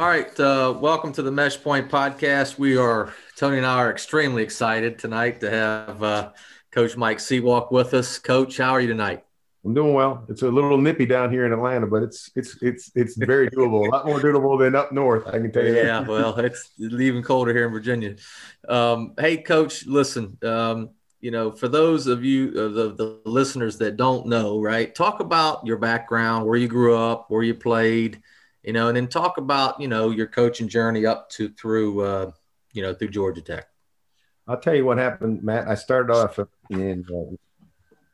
All right. Uh, welcome to the Mesh Point podcast. We are, Tony and I are extremely excited tonight to have uh, Coach Mike Sewak with us. Coach, how are you tonight? I'm doing well. It's a little nippy down here in Atlanta, but it's it's it's it's very doable. a lot more doable than up north. I can tell you. Yeah, well, it's even colder here in Virginia. Um, hey, Coach, listen. Um, you know, for those of you, uh, the, the listeners that don't know, right? Talk about your background, where you grew up, where you played, you know, and then talk about you know your coaching journey up to through uh, you know through Georgia Tech. I'll tell you what happened, Matt. I started off in uh,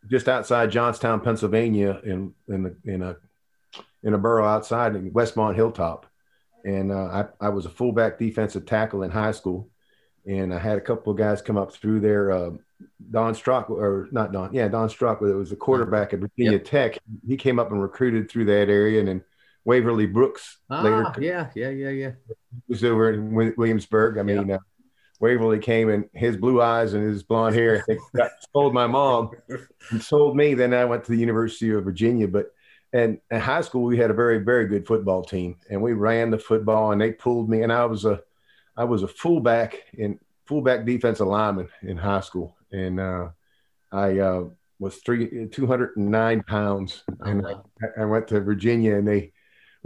just outside Johnstown, Pennsylvania, in in a, in a in a borough outside in Westmont Hilltop, and uh, I I was a fullback defensive tackle in high school, and I had a couple of guys come up through there. Uh, Don Strock, or not Don, yeah, Don Strock, it was a quarterback at Virginia yep. Tech. He came up and recruited through that area, and then Waverly Brooks ah, later. Yeah, yeah, yeah, yeah. was over in Williamsburg. I mean, uh, Waverly came and his blue eyes and his blonde hair got, sold my mom and sold me. Then I went to the University of Virginia. But and in high school we had a very very good football team and we ran the football and they pulled me and I was a I was a fullback in fullback defensive lineman in high school and uh, I uh, was three two hundred and nine pounds and I, I went to Virginia and they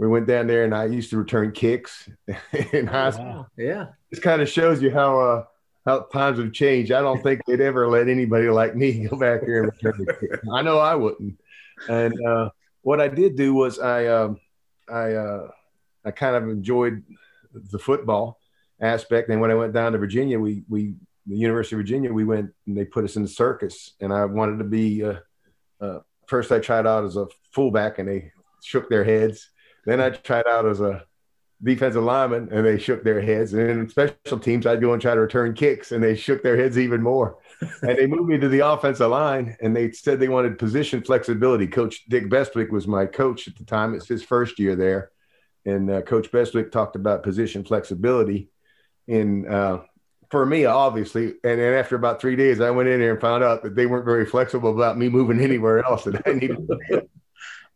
we went down there and I used to return kicks in high oh, school. Yeah. This kind of shows you how uh, how times have changed. I don't think they'd ever let anybody like me go back here and return the kick. I know I wouldn't. And uh, what I did do was I um, I uh, I kind of enjoyed the football aspect. And when I went down to Virginia, we we the University of Virginia, we went and they put us in the circus. And I wanted to be uh, uh, first. I tried out as a fullback, and they shook their heads then I tried out as a defensive lineman and they shook their heads. And in special teams, I'd go and try to return kicks and they shook their heads even more. and they moved me to the offensive line and they said they wanted position flexibility. Coach Dick Bestwick was my coach at the time. It's his first year there. And uh, Coach Bestwick talked about position flexibility. And uh, for me, obviously, and then after about three days, I went in there and found out that they weren't very flexible about me moving anywhere else that I needed to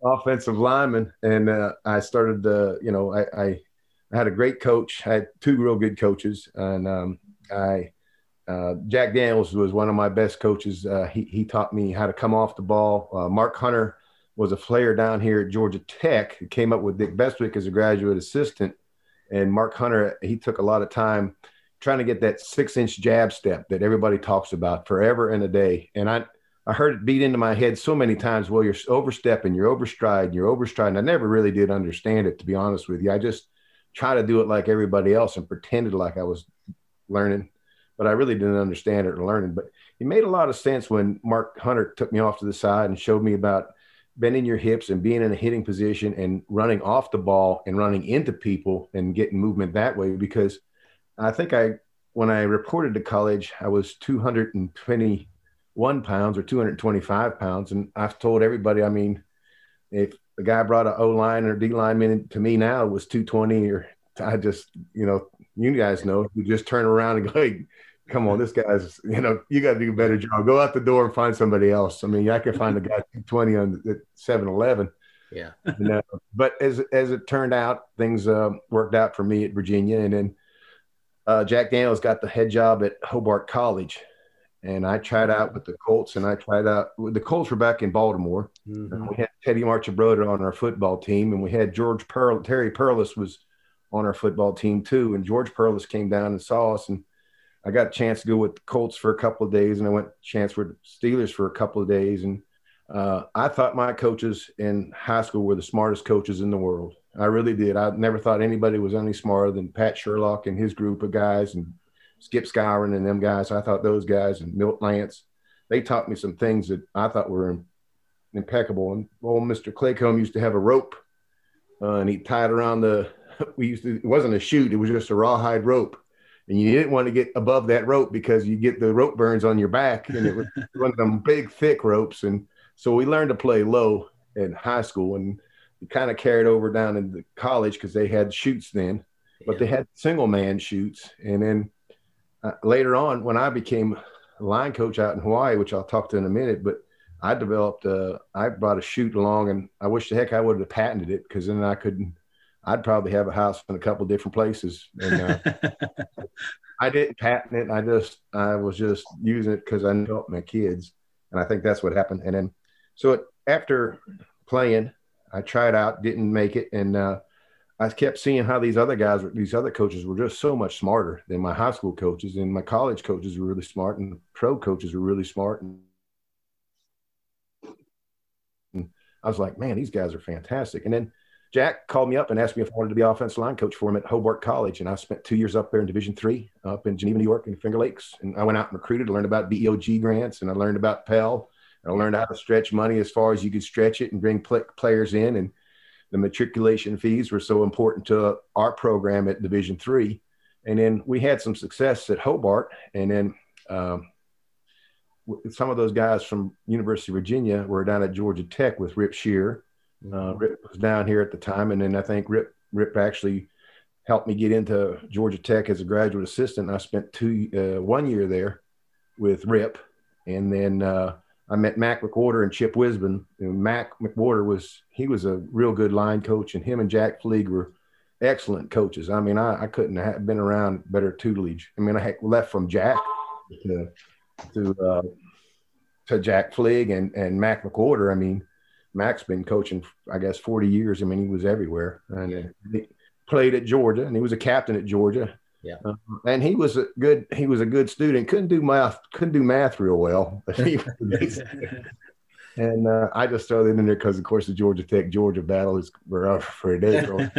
offensive lineman, and uh, I started. Uh, you know, I, I, had a great coach. I had two real good coaches, and um, I uh, Jack Daniels was one of my best coaches. Uh, he he taught me how to come off the ball. Uh, Mark Hunter was a player down here at Georgia Tech. He came up with Dick Bestwick as a graduate assistant, and Mark Hunter he took a lot of time trying to get that six inch jab step that everybody talks about forever and a day. And I I heard it beat into my head so many times. Well, you're overstepping, you're overstriding, you're overstriding. I never really did understand it, to be honest with you. I just try to do it like everybody else and pretended like I was learning, but I really didn't understand it or learning. But it made a lot of sense when Mark Hunter took me off to the side and showed me about bending your hips and being in a hitting position and running off the ball and running into people and getting movement that way. Because I think I, when I reported to college, I was 220 one pounds or 225 pounds. And I've told everybody, I mean, if the guy brought an O line or D lineman to me now was 220 or I just, you know, you guys know, you just turn around and go, hey, come on, this guy's, you know, you got to do a better job. Go out the door and find somebody else. I mean, I can find a guy 220 on the 7 Eleven. Yeah. you know, but as, as it turned out, things uh, worked out for me at Virginia. And then uh, Jack Daniels got the head job at Hobart College and I tried out with the Colts, and I tried out. The Colts were back in Baltimore. Mm-hmm. We had Teddy Marchibroda on our football team, and we had George Pearl. Terry Perlis was on our football team too, and George Perlis came down and saw us, and I got a chance to go with the Colts for a couple of days, and I went chance with the Steelers for a couple of days, and uh, I thought my coaches in high school were the smartest coaches in the world. I really did. I never thought anybody was any smarter than Pat Sherlock and his group of guys, and Skip Skowron and them guys. I thought those guys and Milt Lance, they taught me some things that I thought were impeccable. And old Mr. Claycomb used to have a rope, uh, and he tied around the. We used to. It wasn't a chute. It was just a rawhide rope, and you didn't want to get above that rope because you get the rope burns on your back, and it was one of them big, thick ropes. And so we learned to play low in high school, and we kind of carried over down into college because they had chutes then, but yeah. they had single man chutes. and then uh, later on when I became line coach out in Hawaii, which I'll talk to in a minute, but I developed, uh, I brought a chute along and I wish the heck I would have patented it because then I couldn't, I'd probably have a house in a couple different places. And uh, I didn't patent it. I just I was just using it because I knew my kids, and I think that's what happened. And then so it, after playing, I tried out, didn't make it, and uh, I kept seeing how these other guys, these other coaches, were just so much smarter than my high school coaches, and my college coaches were really smart, and pro coaches were really smart. And, I was like, man, these guys are fantastic. And then Jack called me up and asked me if I wanted to be offensive line coach for him at Hobart College, and I spent two years up there in Division three, up in Geneva, New York, in Finger Lakes. And I went out and recruited, learned about BEOG grants, and I learned about Pell. And I learned how to stretch money as far as you could stretch it and bring players in and the matriculation fees were so important to our program at Division three. And then we had some success at Hobart, and then um, some of those guys from University of Virginia were down at Georgia Tech with Rip Scherer. Uh, Rip was down here at the time, and then I think Rip Rip actually helped me get into Georgia Tech as a graduate assistant. I spent two uh, one year there with Rip, and then uh, I met Mac McWhorter and Chip Wisbon. And Mac McWhorter was he was a real good line coach, and him and Jack Fleeg were excellent coaches. I mean, I, I couldn't have been around better tutelage. I mean, I left from Jack to to, uh, to Jack Fleeg and and Mac McWhorter. I mean, Mac's been coaching, I guess, forty years. I mean, he was everywhere, and he played at Georgia, and he was a captain at Georgia. Yeah. Uh, and he was a good he was a good student. Couldn't do math couldn't do math real well. and uh, I just throw that in there because, of course, the Georgia Tech Georgia battle is for, for a day. For,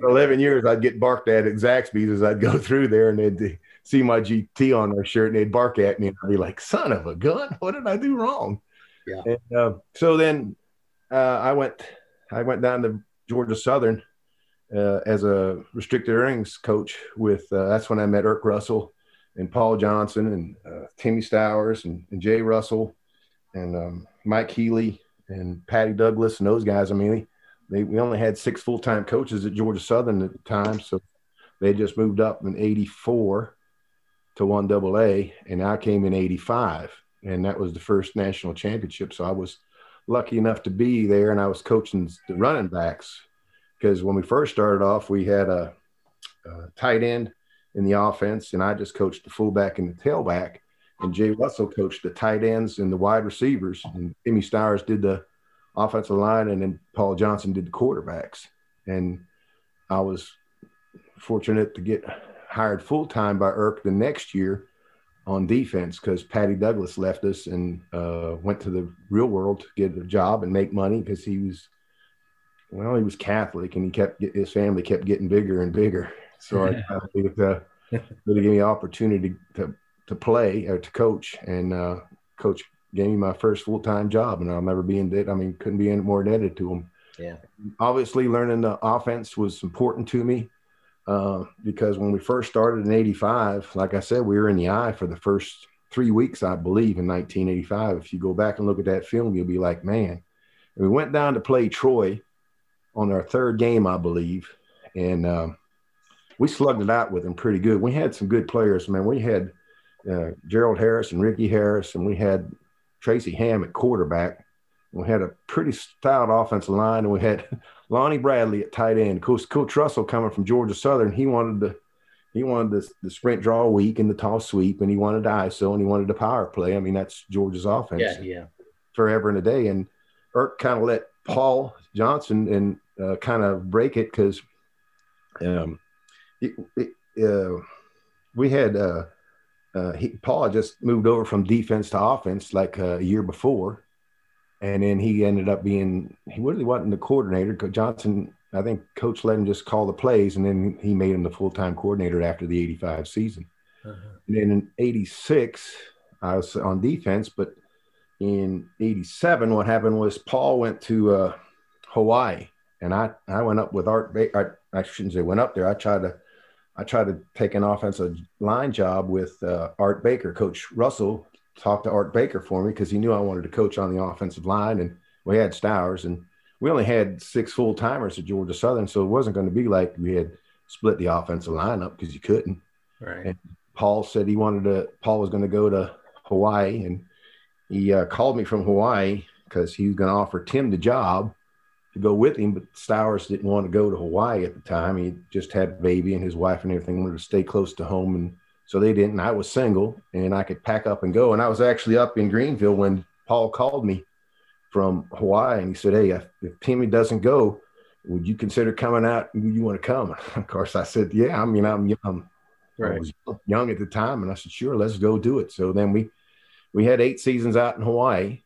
for eleven years, I'd get barked at at Zaxby's as I'd go through there, and they'd see my GT on their shirt, and they'd bark at me, and I'd be like, "Son of a gun! What did I do wrong?" Yeah. And, uh, so then uh, I went I went down to Georgia Southern uh, as a restricted earnings coach with uh, that's when I met Erk Russell and Paul Johnson and uh, Timmy Stowers and, and, Jay Russell and um, Mike Healy and Patty Douglas and those guys. I mean, they, we only had six full time coaches at Georgia Southern at the time, so they just moved up in '84 to one double A, and I came in '85, and that was the first national championship. So I was lucky enough to be there, and I was coaching the running backs because when we first started off, we had a, a, tight end in the offense, and I just coached the fullback and the tailback. And Jay Russell coached the tight ends and the wide receivers, and Timmy Stowers did the offensive line, and then Paul Johnson did the quarterbacks. And I was fortunate to get hired full time by Erk the next year on defense because Patty Douglas left us and uh, went to the real world to get a job and make money because he was well, he was Catholic, and he kept his family kept getting bigger and bigger. So I needed to really give me opportunity to to play or to coach, and uh, coach gave me my first full time job, and I'll never be in debt. I mean, couldn't be any more indebted to him. Yeah. Obviously, learning the offense was important to me uh, because when we first started in '85, like I said, we were in the eye for the first three weeks, I believe, in 1985. If you go back and look at that film, you'll be like, man. and we went down to play Troy on our third game, I believe, and uh, we slugged it out with them pretty good. We had some good players, man. We had uh, Gerald Harris and Ricky Harris, and we had Tracy Ham at quarterback. We had a pretty stout offensive line, and we had Lonnie Bradley at tight end. Coach, Coach Russell coming from Georgia Southern, he wanted the he wanted the, the sprint draw weak and the tall sweep, and he wanted ISO and he wanted the power play. I mean, that's Georgia's offense. Yeah, yeah. Forever and a day. And Erk kind of let Paul Johnson and uh, kind of break it because um, it, it, uh, we had uh, uh, he, Paul just moved over from defense to offense like uh, a year before, and then he ended up being he really wasn't the coordinator. Johnson, I think, coach let him just call the plays, and then he made him the full time coordinator after the '85 season. Uh-huh. And then in '86, I was on defense, but in '87, what happened was Paul went to uh, Hawaii and I I went up with Art. Ba- I, I shouldn't say went up there. I tried to I tried to take an offensive line job with uh, Art Baker. Coach Russell talked to Art Baker for me because he knew I wanted to coach on the offensive line, and we had Stowers, and we only had six full timers at Georgia Southern, so it wasn't going to be like we had split the offensive line up because you couldn't. Right. And Paul said he wanted to. Paul was going to go to Hawaii, and he uh, called me from Hawaii because he was going to offer Tim the job to go with him, but Stowers didn't want to go to Hawaii at the time. He just had a baby and his wife and everything wanted to stay close to home. And so they didn't. I was single and I could pack up and go. And I was actually up in Greenville when Paul called me from Hawaii and he said, Hey, if, Timmy doesn't go, would you consider coming out? Would you want to come? Of course, I said, Yeah. I mean, I'm, I'm right. I was young at the time, and I said, Sure, let's go do it. So then we we had eight seasons out in Hawaii,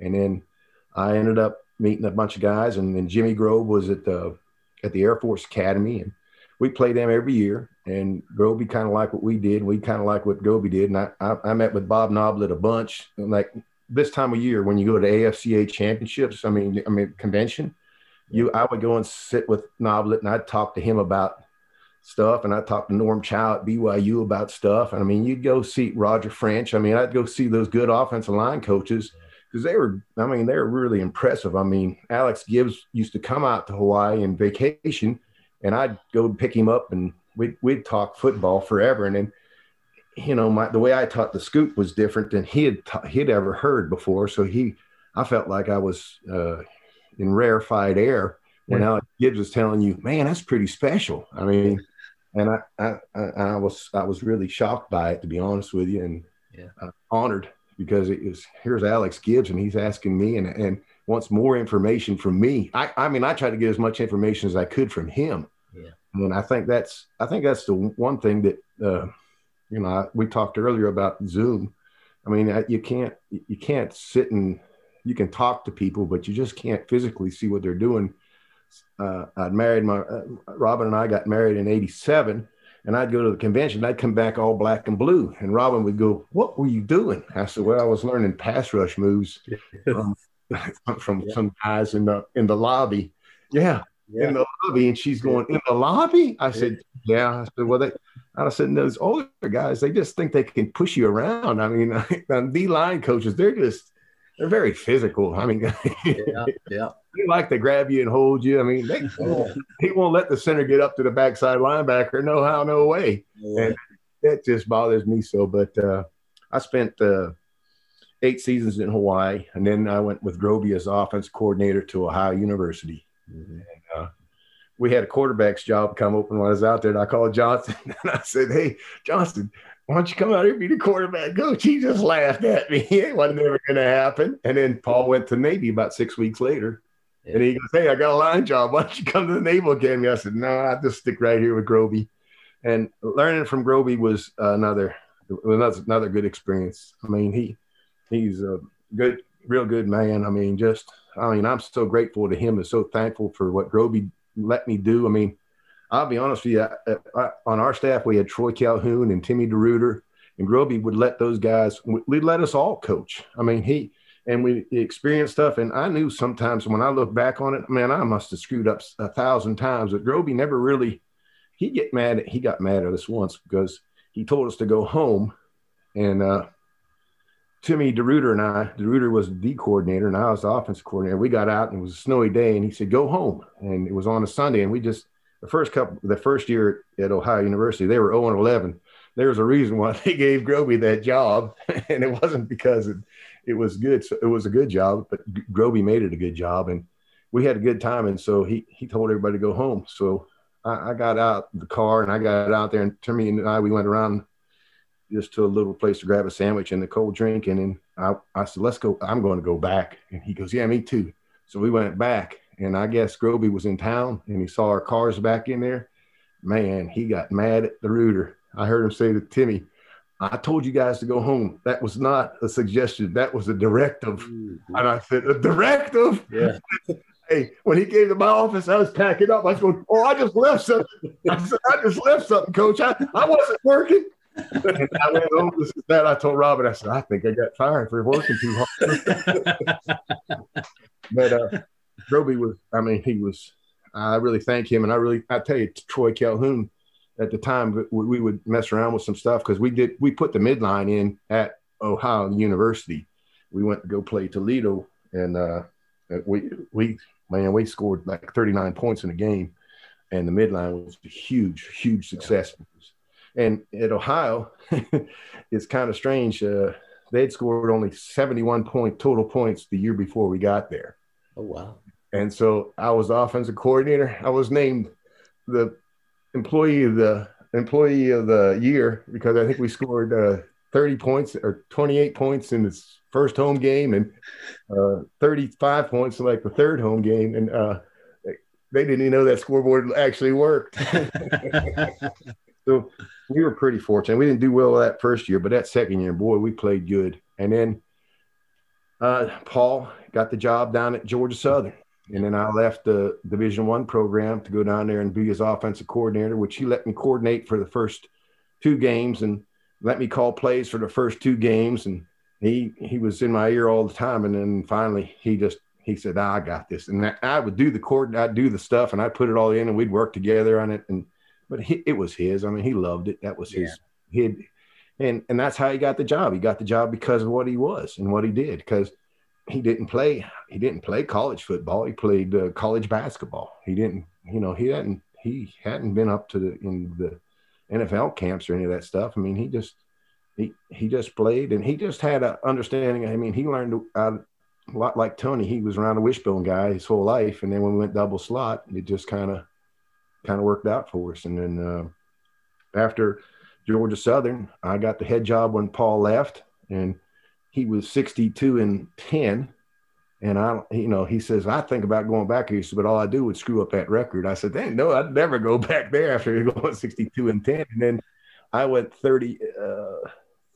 and then I ended up meeting a bunch of guys, and then Jimmy Grobe was at the at the Air Force Academy, and we played them every year. And Grobe kind of like what we did. We kind of like what Grobe did. And I, I, I met with Bob Noblet a bunch. Like this time of year, when you go to AFCA championships, I mean, I mean convention, you I would go and sit with Noblet, and I'd talk to him about stuff, and I talked to Norm Chow at BYU about stuff. And I mean, you'd go see Roger French. I mean, I'd go see those good offensive line coaches because they were, I mean, they were really impressive. I mean, Alex Gibbs used to come out to Hawaii and vacation, and I'd go pick him up and we'd, we'd talk football forever. And then, you know, my, the way I taught the scoop was different than he had, ta- he'd ever heard before. So he, I felt like I was uh, in rarefied air when yeah. Alex Gibbs was telling you, man, that's pretty special. I mean, and I, I, I, was, I was really shocked by it, to be honest with you, and yeah. uh, honored because it was here's Alex Gibbs and he's asking me and and wants more information from me. I I mean I tried to get as much information as I could from him. Yeah. And I think that's I think that's the one thing that uh, you know I, we talked earlier about Zoom. I mean you can't you can't sit and you can talk to people, but you just can't physically see what they're doing. Uh, I'd married my uh, Robin and I got married in '87 and I'd go to the convention. I'd come back all black and blue, and Robin would go, "What were you doing?" I said, "Well, I was learning pass rush moves from, from yeah. some guys in the in the lobby." Yeah, yeah, in the lobby, and she's going in the lobby. I said, "Yeah." I said, "Well, they." I said, "Those older guys, they just think they can push you around. I mean, the line coaches, they're just they're very physical. I mean, yeah, yeah. They like to grab you and hold you. I mean, they, they won't let the center get up to the backside linebacker. No how, no way. Yeah. And that just bothers me so. But uh, I spent uh, eight seasons in Hawaii, and then I went with Grobe as offense coordinator to Ohio University. Mm-hmm. And, uh, we had a quarterback's job come open when I was out there, and I called Johnson and I said, "Hey, Johnson, why don't you come out here and be the quarterback coach? He just laughed at me. It wasn't ever going to happen. And then Paul went to Navy about six weeks later. Yeah. And he goes, Hey, I got a line job. Why don't you come to the Naval Academy? I said, No, I just stick right here with Grobe. And learning from Grobe was another another another good experience. I mean, he he's a good, real good man. I mean, just I mean, I'm so grateful to him and so thankful for what Grobe let me do. I mean, I'll be honest with you. I, I, on our staff, we had Troy Calhoun and Timmy DeRuyter, and Grobe would let those guys. We'd let us all coach. I mean, he and we experienced stuff. And I knew sometimes when I look back on it, man, I must have screwed up a thousand times. But Grobe never really. He get mad. At, he got mad at us once because he told us to go home, and uh, Timmy DeRuyter and I, DeRuyter was the coordinator and I was the offensive coordinator. We got out and it was a snowy day and he said, go home. And it was on a Sunday. And we just, the first couple, the first year at Ohio University, they were 0 and 11. There was a reason why they gave Grobe that job, and it wasn't because it, it was good. So it was a good job, but Grobe made it a good job, and we had a good time. And so he he told everybody to go home. So I, I got out the car and I got out there, and Timmy and I we went around just to a little place to grab a sandwich and a cold drink, and then I I said, "Let's go. I'm going to go back." And he goes, "Yeah, me too." So we went back and I guess Grobe was in town and he saw our cars back in there. Man, he got mad at DeRuyter. I heard him say to Timmy, I told you guys to go home. That was not a suggestion. That was a directive. Mm-hmm. And I said, a directive? Yeah. hey, when he came to my office, I was packing up. I was going, oh, I just left something. I said, I just left something, coach. I, I wasn't working. and I went home. This is that. I told Robin, I said, I think I got fired for working too hard. but uh, Roby was, I mean, he was, I really thank him. And I really, I tell you, Troy Calhoun at the time, we would mess around with some stuff because we did, we put the midline in at Ohio University. We went to go play Toledo and uh, we, we, man, we scored like 39 points in a game. And the midline was a huge, huge success. And at Ohio, it's kind of strange. Uh, they'd scored only 71 point total points the year before we got there. Oh, wow and so I was the offensive coordinator. I was named the employee of the employee of the year because I think we scored uh, 30 points or 28 points in his first home game and uh, 35 points in like the third home game. And uh, they didn't even know that scoreboard actually worked. so we were pretty fortunate. We didn't do well that first year, but that second year, boy, we played good. And then uh, Paul got the job down at Georgia Southern. And then I left the Division One program to go down there and be his offensive coordinator, which he let me coordinate for the first two games and let me call plays for the first two games. And he he was in my ear all the time. And then finally, he just he said, ah, "I got this." And I would do the court, I'd do the stuff, and I'd put it all in, and we'd work together on it. And but he, it was his. I mean, he loved it. That was his. Yeah. He and and that's how he got the job. He got the job because of what he was and what he did. Because he didn't play he didn't play college football. He played uh, college basketball. He didn't you know he hadn't he hadn't been up to the in the NFL camps or any of that stuff. I mean he just he he just played and he just had an understanding. I mean he learned a lot like Tony. He was around a wishbone guy his whole life, and then when we went double slot, it just kind of kind of worked out for us. And then uh, after Georgia Southern, I got the head job when Paul left, and he was 62 and 10. And I, you know, he says, I think about going back here, but all I do would screw up that record. I said, dang, no, I'd never go back there after going 62 and 10. And then I went 30, uh,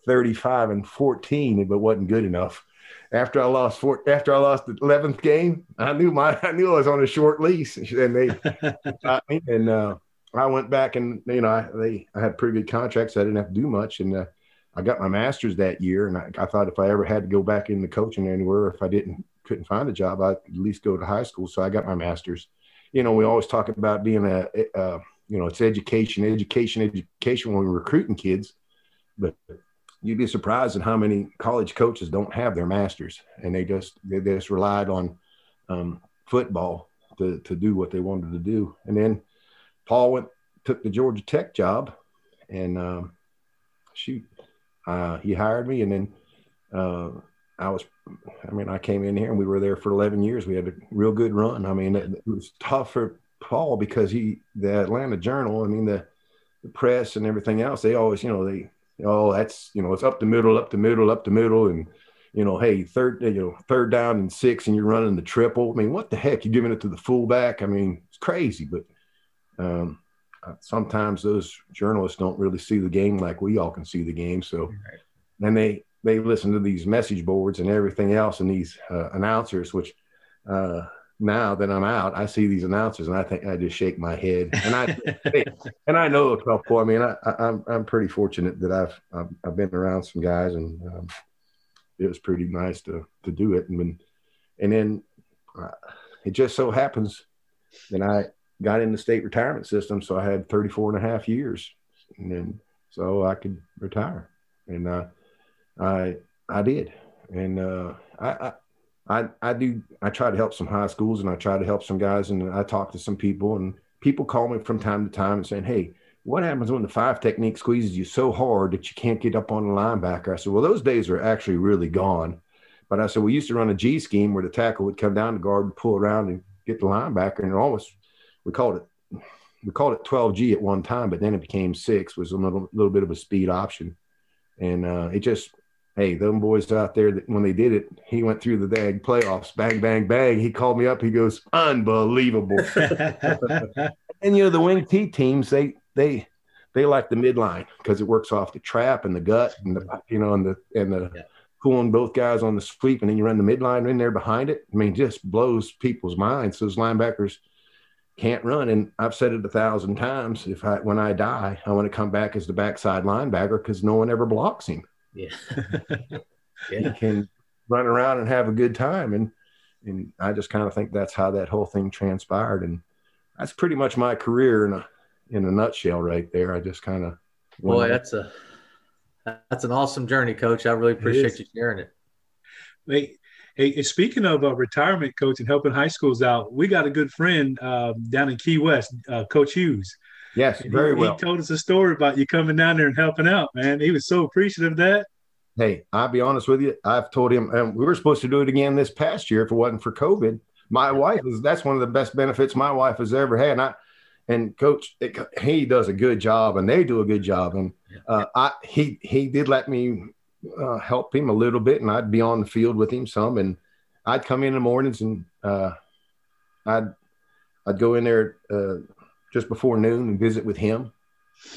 35 and 14, but wasn't good enough. After I lost four, after I lost the 11th game, I knew my, I knew I was on a short lease and they, and, uh, I went back and, you know, I, they, I had pretty good contracts. So I didn't have to do much. And, uh, I got my master's that year, and I, I, thought if I ever had to go back into coaching anywhere, if I didn't couldn't find a job, I'd at least go to high school. So I got my master's. You know, we always talk about being a, a you know, it's education, education, education when we're recruiting kids, but you'd be surprised at how many college coaches don't have their masters, and they just they just relied on um, football to to do what they wanted to do. And then Paul went took the Georgia Tech job, and um, shoot, uh, he hired me, and then uh, I was, I mean, I came in here and we were there for 11 years. We had a real good run. I mean, it, it was tough for Paul because he, the Atlanta Journal, I mean, the, the press and everything else, they always, you know, they, oh, that's, you know, it's up the middle, up the middle, up the middle. And, you know, hey, third, you know, third down and six, and you're running the triple. I mean, what the heck? You're giving it to the fullback. I mean, it's crazy, but, um, sometimes those journalists don't really see the game like we all can see the game. So, right. and they they listen to these message boards and everything else, and these uh, announcers. Which uh, now that I'm out, I see these announcers, and I think I just shake my head. And I and I know a couple. I mean, I, am I'm, I'm pretty fortunate that I've, I've, I've been around some guys, and um, it was pretty nice to to do it. And when, and then uh, it just so happens that I got in the state retirement system. So I had 34 and a half years and then so I could retire. And uh, I, I did. And uh, I, I, I do, I try to help some high schools and I try to help some guys and I talk to some people and people call me from time to time and saying, Hey, what happens when the five technique squeezes you so hard that you can't get up on the linebacker? I said, well, those days are actually really gone. But I said, we used to run a G scheme where the tackle would come down the guard pull around and get the linebacker and it almost we called it we called it 12G at one time, but then it became six, was a little, little bit of a speed option. And uh, it just, hey, them boys out there that when they did it, he went through the DAG playoffs, bang, bang, bang. He called me up. He goes, unbelievable. and you know, the wing T teams, they they they like the midline because it works off the trap and the gut and the you know and the and the yeah. pulling both guys on the sweep, and then you run the midline in there behind it. I mean, just blows people's minds. Those linebackers can't run. And I've said it a thousand times. If I when I die, I want to come back as the backside linebacker because no one ever blocks him. Yeah. yeah. He can run around and have a good time. And and I just kind of think that's how that whole thing transpired. And that's pretty much my career in a in a nutshell right there. I just kind of boy, that's a that's an awesome journey, coach. I really appreciate you sharing it. Wait, Hey, speaking of uh, retirement coach and helping high schools out, we got a good friend uh, down in Key West, uh, Coach Hughes. Yes, very he, well. He told us a story about you coming down there and helping out, man. He was so appreciative of that. Hey, I'll be honest with you. I've told him, and we were supposed to do it again this past year if it wasn't for COVID. My wife is that's one of the best benefits my wife has ever had. And I, and coach, it, he does a good job, and they do a good job. And uh, I, he he did let me uh, help him a little bit, and I'd be on the field with him some, and I'd come in, the mornings and uh, I'd I'd go in there uh, just before noon and visit with him.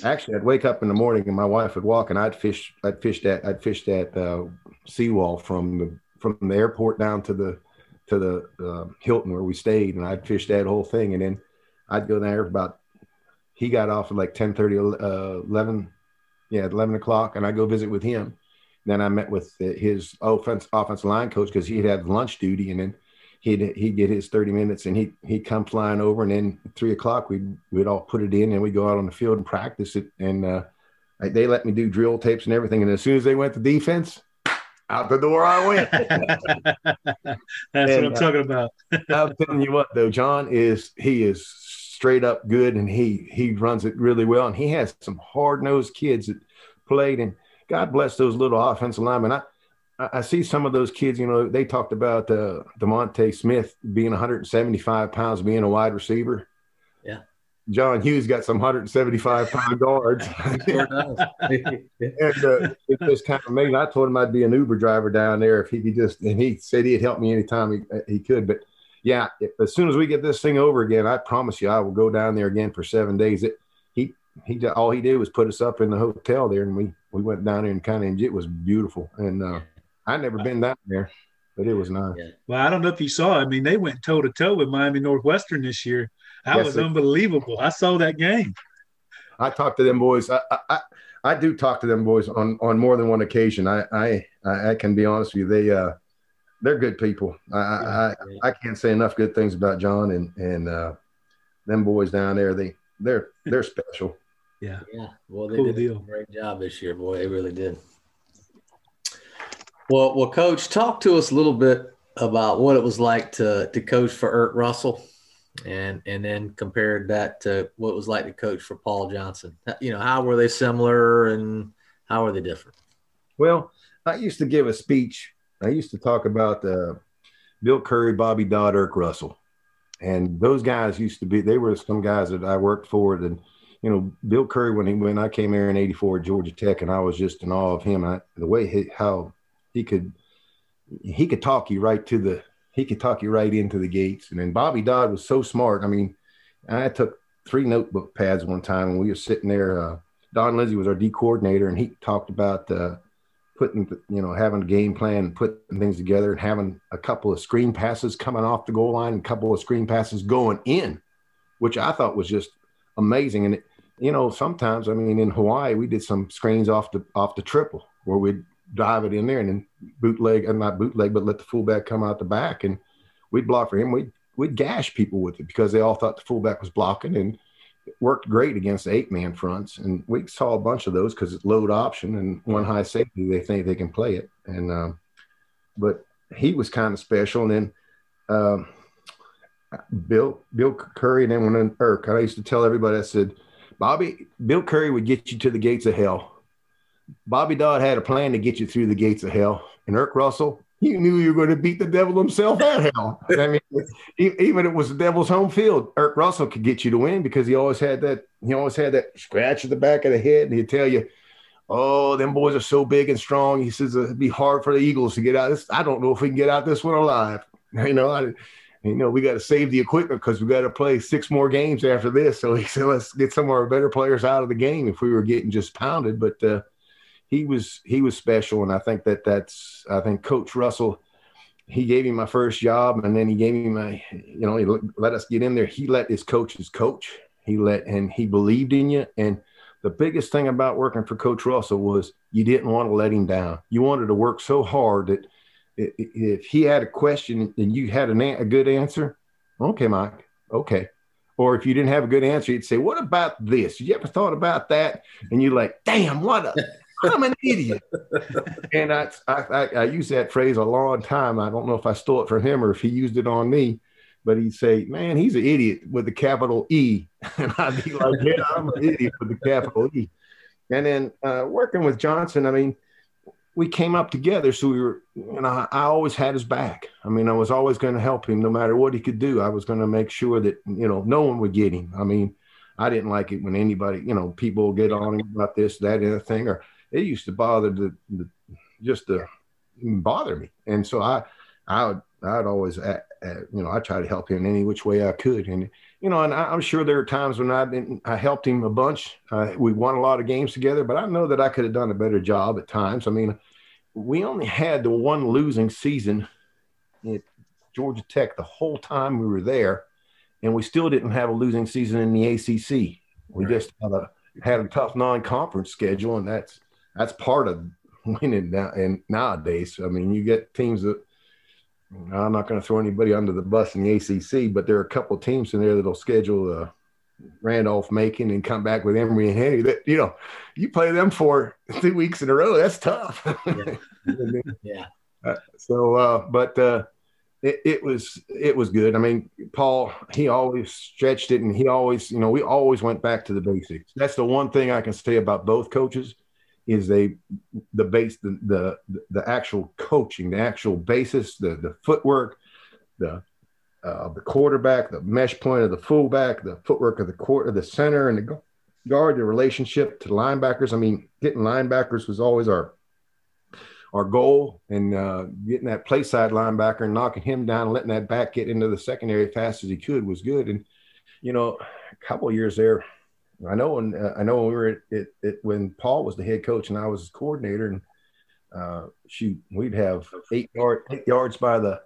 Actually, I'd wake up in the morning and my wife would walk, and I'd fish. I'd fish that. I'd fish that uh, seawall from the from the airport down to the to the uh, Hilton where we stayed, and I'd fish that whole thing, and then I'd go there about. He got off at like 10, 30, uh, 11, yeah, 11 o'clock, and I go visit with him. Then I met with his offense offensive line coach because he'd have lunch duty, and then he'd he'd get his 30 minutes and he he'd come flying over and then three o'clock we'd we'd all put it in and we'd go out on the field and practice it and uh, they let me do drill tapes and everything and as soon as they went to defense out the door I went. That's and, what I'm uh, talking about. I'm telling you what though, John is he is straight up good and he he runs it really well and he has some hard nosed kids that played and God bless those little offensive linemen. I I see some of those kids, you know, they talked about uh, DeVonta Smith being 175 pounds, being a wide receiver. Yeah. John Hughes got some 175 pound guards. and uh, it just kind of made, I told him I'd be an Uber driver down there if he could just, and he said he'd help me anytime he, uh, he could. But yeah, if, as soon as we get this thing over again, I promise you, I will go down there again for seven days. It, he, he, all he did was put us up in the hotel there and we, we went down there and kind of, it was beautiful. And, uh, I never been down there, but it was nice. Yeah. Well, I don't know if you saw. I mean, they went toe to toe with Miami Northwestern this year. That yes, was unbelievable. I saw that game. I talked to them boys. I, I, I do talk to them boys on, on more than one occasion. I, I, I can be honest with you. They, uh, they're good people. I, I, I can't say enough good things about John and, and, uh, them boys down there. They, they're, they're special. Yeah. Yeah. Well, they cool did deal. a great job this year, boy. They really did. Well, well, coach, talk to us a little bit about what it was like to to coach for Erk Russell, and and then compared that to what it was like to coach for Paul Johnson. You know, how were they similar and how are they different? Well, I used to give a speech. I used to talk about uh, Bill Curry, Bobby Dodd, Erk Russell, and those guys used to be. They were some guys that I worked for. And you know, Bill Curry when he when I came here in '84 at Georgia Tech, and I was just in awe of him. I, the way he, how he could he could talk you right to the he could talk you right into the gates. And then Bobby Dodd was so smart. I mean, I took three notebook pads one time and we were sitting there. Uh, Don Lindsey was our D coordinator, and he talked about uh, putting, you know, having a game plan and putting things together and having a couple of screen passes coming off the goal line and a couple of screen passes going in, which I thought was just amazing. And, you know, sometimes, I mean, in Hawaii, we did some screens off the off the triple where we'd drive it in there and then bootleg and uh, not bootleg, but let the fullback come out the back and we'd block for him. We'd we'd gash people with it because they all thought the fullback was blocking and it worked great against eight man fronts. And we saw a bunch of those because it's load option and one high safety, they think they can play it. And um, but he was kind of special. And then um, Bill Bill Curry and then when Erk, I used to tell everybody I said, Bobby, Bill Curry would get you to the gates of hell Bobby Dodd had a plan to get you through the gates of hell. And Erk Russell, he knew you were going to beat the devil himself at hell. I mean, even if it was the devil's home field, Erk Russell could get you to win because he always had that. He always had that scratch at the back of the head, and he'd tell you, "Oh, them boys are so big and strong." He says it'd be hard for the Eagles to get out. This, I don't know if we can get out this one alive. You know, I, you know, we got to save the equipment because we got to play six more games after this. So he said, let's get some of our better players out of the game if we were getting just pounded. But uh, he was he was special, and I think that that's I think Coach Russell. He gave me my first job, and then he gave me my, you know, he let us get in there. He let his coaches coach. He let and he believed in you. And the biggest thing about working for Coach Russell was you didn't want to let him down. You wanted to work so hard that if he had a question and you had an, a good answer, okay, Mike, okay. Or if you didn't have a good answer, he'd say, "What about this? You ever thought about that?" And you're like, "Damn, what a I'm an idiot. and I, I, I, use that phrase a long time. I don't know if I stole it from him or if he used it on me, but he'd say, man, he's an idiot with a capital E. And I'd be like, yeah, I'm an idiot with a capital E. And then uh, working with Johnson, I mean, we came up together. So we were, you know, I, I always had his back. I mean, I was always going to help him no matter what he could do. I was going to make sure that, you know, no one would get him. I mean, I didn't like it when anybody, you know, people get on him about this, that, and the thing, or it used to bother the, the just to bother me. And so I, I would, I'd always, uh, uh, you know, I try to help him in any which way I could. And, you know, and I, am sure there are times when I didn't, I helped him a bunch. Uh, we won a lot of games together, but I know that I could have done a better job at times. I mean, we only had the one losing season at Georgia Tech the whole time we were there, and we still didn't have a losing season in the ACC. We right. just had a had a tough non-conference schedule, and that's that's part of winning now. And nowadays, I mean, you get teams that I'm not going to throw anybody under the bus in the ACC, but there are a couple teams in there that'll schedule uh, Randolph Macon and come back with Emory and Henry. That you know, you play them for two weeks in a row. That's tough. yeah. yeah. Uh, so, uh, but uh, it, it was it was good. I mean, Paul he always stretched it, and he always you know we always went back to the basics. That's the one thing I can say about both coaches is they the base the the, the actual coaching, the actual basis, the the footwork, the uh, the quarterback, the mesh point of the fullback, the footwork of the court of the center and the guard, the relationship to the linebackers. I mean, getting linebackers was always our our goal, and uh, getting that play side linebacker and knocking him down, and letting that back get into the secondary as fast as he could was good. And you know, a couple years there, I know when uh, I know when we were at, it, it, when Paul was the head coach and I was his coordinator, and uh, shoot, we'd have eight yard eight yards by the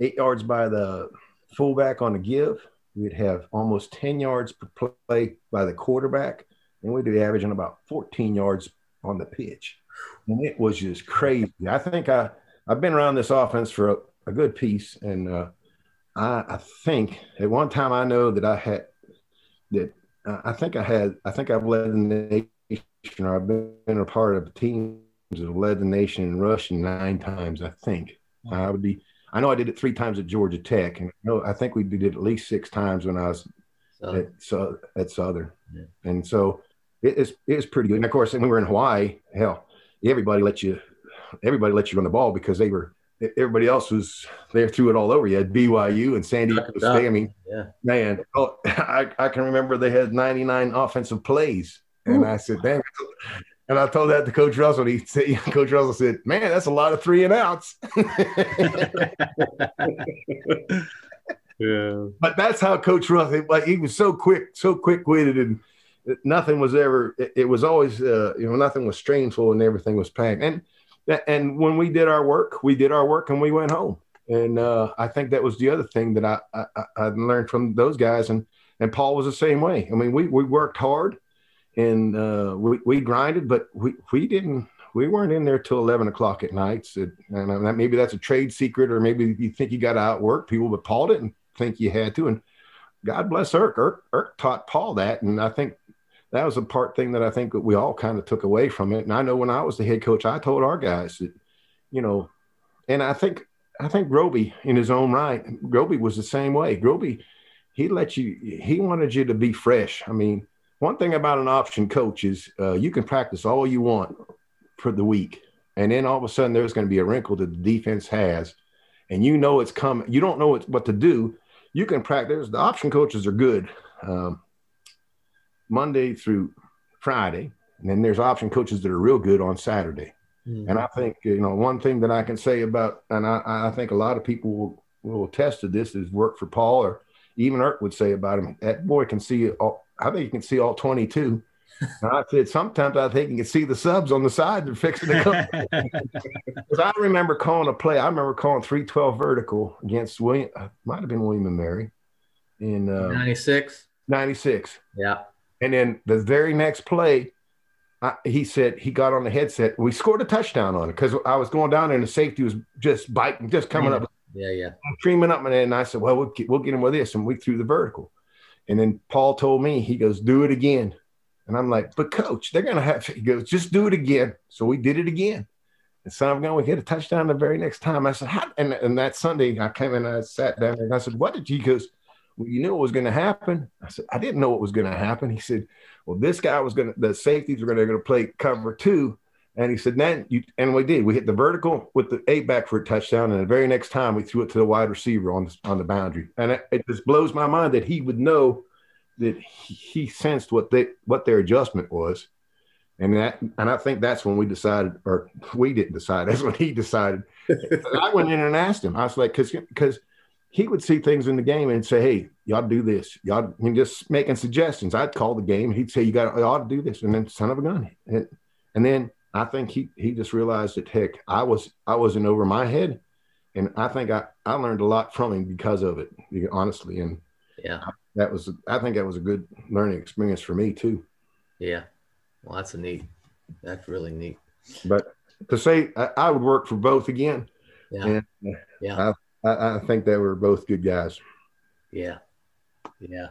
eight yards by the fullback on the give. We'd have almost 10 yards per play by the quarterback, and we'd be averaging about 14 yards on the pitch. And it was just crazy. I think I, I've been around this offense for a, a good piece, and uh, I, I think at one time I know that I had that I think I had I think I've led the nation or I've been a part of teams that have led the nation in rushing nine times. I think I would be I know I did it three times at Georgia Tech, and I know I think we did it at least six times when I was Southern. at so at Southern, yeah. and so it is it is pretty good. And of course, when we were in Hawaii, hell, everybody let you everybody let you run the ball because they were everybody else was there threw it all over you. Had BYU and San Diego State. I mean, yeah. man, oh, I, I can remember they had 99 offensive plays, and Ooh. I said, "Damn." And I told that to Coach Russell. He said, Coach Russell said, "Man, that's a lot of three and outs." yeah. But that's how Coach Russell. Like he was so quick, so quick witted, and nothing was ever. It, it was always, uh, you know, nothing was strangeful, and everything was packed. And and when we did our work, we did our work, and we went home. And uh, I think that was the other thing that I, I I learned from those guys, and and Paul was the same way. I mean, we we worked hard and uh, we, we grinded, but we, we didn't, we weren't in there till 11 o'clock at night. So, and maybe that's a trade secret, or maybe you think you got to outwork people, but Paul didn't think you had to. And God bless Erk. Erk, Erk taught Paul that. And I think that was a part thing that I think that we all kind of took away from it. And I know when I was the head coach, I told our guys that, you know, and I think, I think Grobe in his own right, Grobe was the same way. Grobe, he let you, he wanted you to be fresh. I mean, one thing about an option coach is uh, you can practice all you want for the week, and then all of a sudden there's going to be a wrinkle that the defense has, and you know it's coming. You don't know what to do. You can practice. The option coaches are good um, Monday through Friday, and then there's option coaches that are real good on Saturday. Mm-hmm. And I think you know one thing that I can say about, and I, I think a lot of people will, will attest to this is work for Paul or even Erk would say about him. That boy can see all, I think you can see all 22. And I said, sometimes I think you can see the subs on the side and fixing the. Because I remember calling a play. I remember calling 312 vertical against William, uh, might have been William and Mary in uh, 96. 96. Yeah. And then the very next play, I, he said he got on the headset. We scored a touchdown on it because I was going down there and the safety was just biting, just coming yeah. up. Yeah, yeah. Streaming up. And I said, well, we'll get, we'll get him with this. And we threw the vertical. And then Paul told me, he goes, do it again. And I'm like, but coach, they're going to have, he goes, just do it again. So we did it again. And so I'm going, we hit a touchdown the very next time. I said, how? And, and that Sunday I came in and I sat down and I said, what did you, he goes, well, you knew what was going to happen. I said, I didn't know what was going to happen. He said, well, this guy was going to, the safeties were going to play cover two And he said, then you, and we did. We hit the vertical with the eight back for a touchdown. And the very next time we threw it to the wide receiver on the, on the boundary. And it, it just blows my mind that he would know that he, he sensed what they, what their adjustment was. And that, and I think that's when we decided, or we didn't decide. That's when he decided. I went in and asked him. I was like, because because he would see things in the game and say, "Hey, y'all do this." Y'all and just making suggestions. I'd call the game. He'd say, "You got, you ought to do this," and then son of a gun. And, and then I think he he just realized that heck, I was I wasn't over my head, and I think I I learned a lot from him because of it, honestly. And yeah, that was I think that was a good learning experience for me too. Yeah, well, that's a neat. That's really neat. But to say I, I would work for both again. Yeah. And, uh, yeah. I, I, I think they were both good guys. Yeah. Yeah.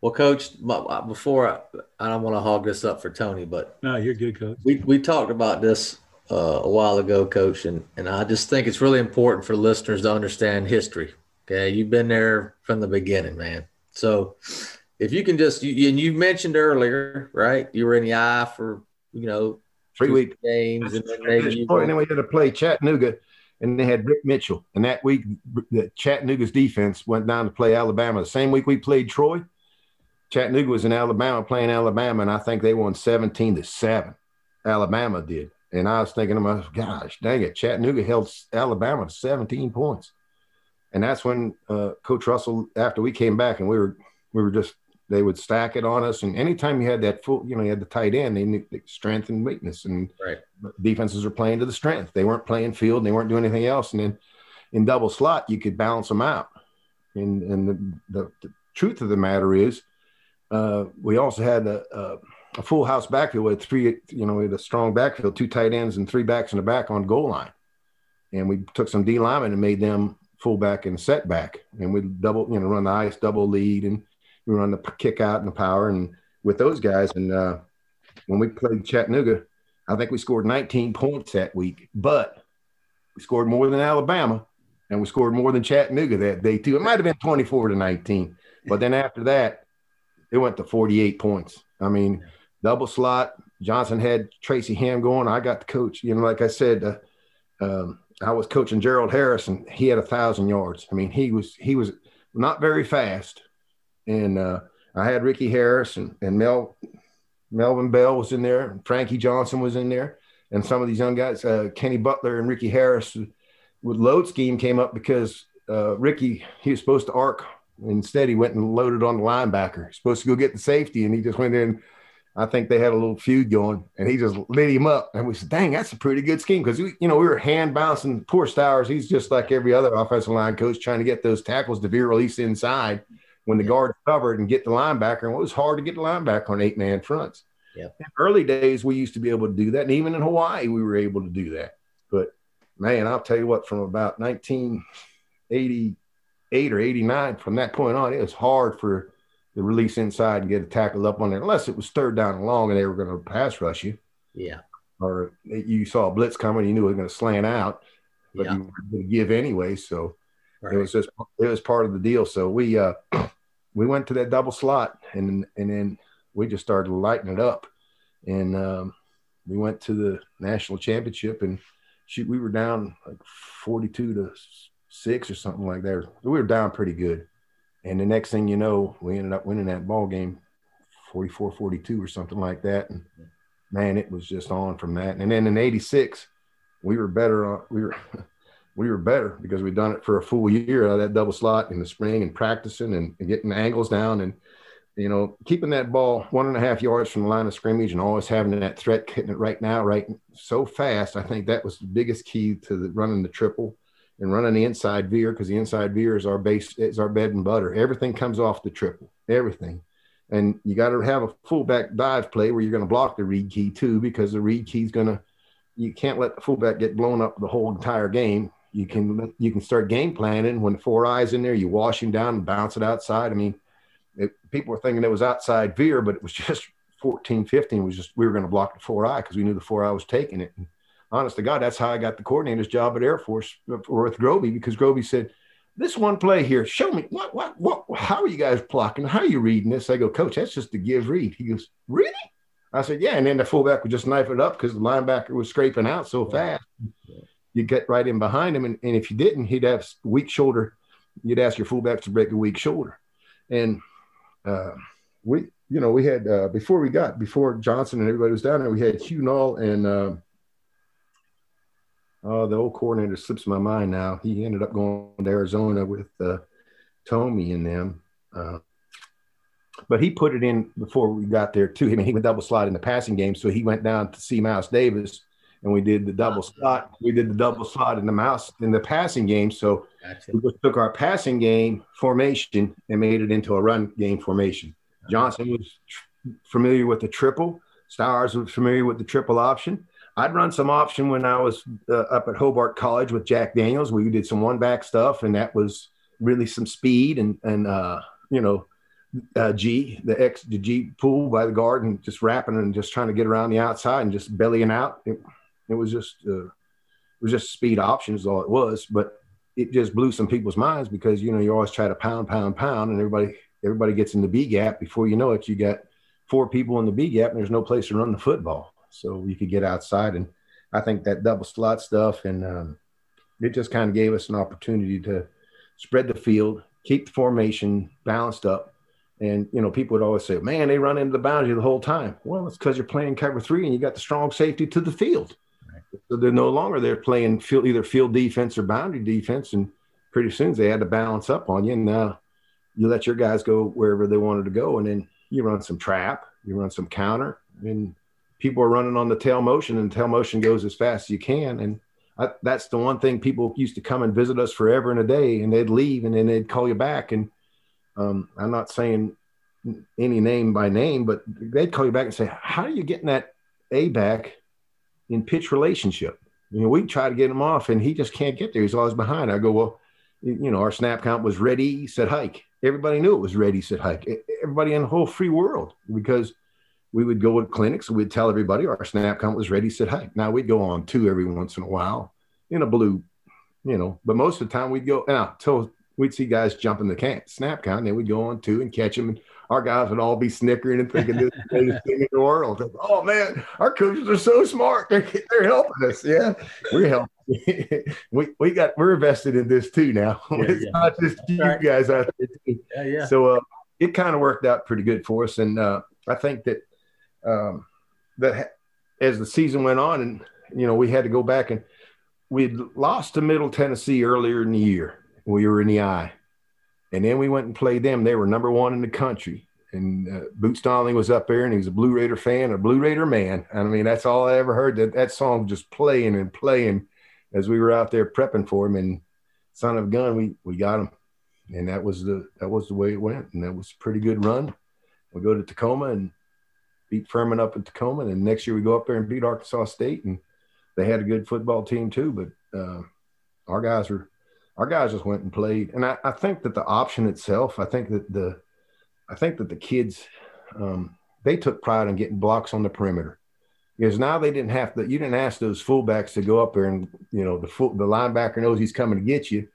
Well, Coach, before I, I don't want to hog this up for Tony, but no, you're good, Coach. We we talked about this uh, a while ago, Coach, and and I just think it's really important for listeners to understand history. Okay, you've been there from the beginning, man. So if you can just you, and you mentioned earlier, right? You were in the eye for you know three week games, and then maybe you and then we had to play Chattanooga, and they had Rick Mitchell, and that week the Chattanooga's defense went down to play Alabama. The same week we played Troy, Chattanooga was in Alabama playing Alabama, and I think they won seventeen to seven. Alabama did, and I was thinking to myself, "Gosh, dang it! Chattanooga held Alabama to seventeen points." And that's when uh, Coach Russell, after we came back, and we were we were just they would stack it on us. And anytime you had that full, you know, you had the tight end, they knew strength and weakness. And right. defenses are playing to the strength. They weren't playing field. they weren't doing anything else. And then in double slot, you could balance them out. And, and the, the, the truth of the matter is, uh, we also had a, a, a, full house backfield with three, you know, we had a strong backfield, two tight ends and three backs in the back on goal line. And we took some D linemen and made them fullback and setback. And we double, you know, run the ice double lead and we run the kick out and the power and with those guys. And uh, when we played Chattanooga, I think we scored 19 points that week, but we scored more than Alabama and we scored more than Chattanooga that day too. It might have been 24 to 19, but then after that, it went to 48 points. I mean, double slot. Johnson had Tracy Ham going. I got the coach. You know, like I said, uh, um, I was coaching Gerald Harris, and he had a thousand yards. I mean, he was he was not very fast, and uh, I had Ricky Harris and, and Mel Melvin Bell was in there, and Frankie Johnson was in there, and some of these young guys, uh, Kenny Butler and Ricky Harris, with load scheme came up because uh, Ricky he was supposed to arc. Instead, he went and loaded on the linebacker. Supposed to go get the safety, and he just went in. I think they had a little feud going, and he just lit him up. And we said, "Dang, that's a pretty good scheme." Because you know, we were hand bouncing. Poor Stowers, he's just like every other offensive line coach, trying to get those tackles to be released inside when the guard covered and get the linebacker. And it was hard to get the linebacker on eight man fronts. Yeah. In early days, we used to be able to do that. And even in Hawaii, we were able to do that. But man, I'll tell you what, from about 1988 or 89, from that point on, it was hard for the release inside and get a tackle up on there, unless it was third down and long and they were going to pass rush you. Yeah. Or you saw a blitz coming, you knew it was going to slant out, but yeah. you were going to give anyway. So right. it was just, it was part of the deal. So we, uh, we went to that double slot and and then we just started lighting it up. And um, we went to the national championship and shoot, we were down like 42 to six or something like that. We were down pretty good. And the next thing you know, we ended up winning that ball game 44 42 or something like that. And man, it was just on from that. And then in 86, we were better. we were we were better because we'd done it for a full year of that double slot in the spring and practicing and, and getting angles down and you know keeping that ball one and a half yards from the line of scrimmage and always having that threat hitting it right now right so fast i think that was the biggest key to the, running the triple and running the inside veer because the inside veer is our base is our bed and butter. Everything comes off the triple everything. And you got to have a fullback dive play where you're going to block the read key too because the read key is going to you can't let the fullback get blown up the whole entire game you can you can start game planning when four eyes in there. You wash him down and bounce it outside. I mean, it, people were thinking it was outside veer, but it was just 14, 15 was just we were going to block the four eye because we knew the four eye was taking it. And honest to God, that's how I got the coordinator's job at Air Force uh, with Grobe because Grobe said, "This one play here, show me what what what how are you guys blocking? How are you reading this?" I go, "Coach, that's just the give read." He goes, "Really?" I said, yeah. And then the fullback would just knife it up because the linebacker was scraping out so fast. You get right in behind him. And, and if you didn't, he'd have weak shoulder. You'd ask your fullbacks to break a weak shoulder. And uh, we, you know, we had, uh, before we got, before Johnson and everybody was down there, we had Hugh Nall and, uh, oh, the old coordinator slips my mind now. He ended up going to Arizona with uh, Tomey and them. Uh, but he put it in before we got there too. I mean, he went double slot in the passing game, so he went down to see Miles Davis, and we did the double slot. We did the double slot in the mouse in the passing game. So gotcha. we just took our passing game formation and made it into a run game formation. Johnson was tr- familiar with the triple. Stowers was familiar with the triple option. I'd run some option when I was uh, up at Hobart College with Jack Daniels. We did some one back stuff, and that was really some speed and and uh, you know uh, G, the X, the G pool by the guard and just wrapping and just trying to get around the outside and just bellying out. It, it was just, uh, it was just speed options, all it was. But it just blew some people's minds because you know you always try to pound, pound, pound, and everybody, everybody gets in the B gap. Before you know it, you got four people in the B gap, and there's no place to run the football. So you could get outside, and I think that double slot stuff, and um, it just kind of gave us an opportunity to spread the field, keep the formation balanced up and you know, people would always say, "Man, they run into the boundary the whole time." Well, it's because you're playing cover three and you got the strong safety to the field. So they're no longer they're playing field either field defense or boundary defense, and pretty soon they had to balance up on you. And now you let your guys go wherever they wanted to go, and then you run some trap, you run some counter, and people are running on the tail motion, and tail motion goes as fast as you can. And I, that's the one thing people used to come and visit us forever and a day, and they'd leave, and then they'd call you back and um, I'm not saying any name by name, but they'd call you back and say, "How are you getting that A back in pitch relationship?" You know, we try to get him off, and he just can't get there. He's always behind. I go, "Well, you know, our snap count was ready, said hike. Everybody knew it was ready, said hike. Everybody in the whole free world because." We would go to clinics we'd tell everybody our snap count was ready, said hike. Now we'd go on two every once in a while in a blue, you know, but most of the time we'd go now till we'd see guys jumping the can, snap count, and then we'd go on two and catch them. And our guys would all be snickering and thinking this is the greatest thing in the world. Oh man, our coaches are so smart. They're, they're helping us. Yeah, we're helping. we we got we're invested in this too now. Yeah, it's yeah. not just you right. guys out there. Too. Yeah, yeah. So uh, it kind of worked out pretty good for us, and uh, I think that um, that as the season went on, and you know we had to go back and we'd lost to Middle Tennessee earlier in the year we were in the eye. And then we went and played them. They were number one in the country. And uh, Boots Donnelly was up there and he was a Blue Raider fan, a Blue Raider man. I mean, that's all I ever heard that, that song just playing and playing as we were out there prepping for him. And son of a gun, we, we got him. And that was the, that was the way it went. And that was a pretty good run. We go to Tacoma and beat Furman up in Tacoma. And next year we go up there and beat Arkansas State. And they had a good football team too. But uh, our guys were, our guys just went and played. And I, I think that the option itself, I think that the, I think that the kids, um, they took pride in getting blocks on the perimeter because now they didn't have to, you didn't ask those fullbacks to go up there and, you know, the full, the linebacker knows he's coming to get you.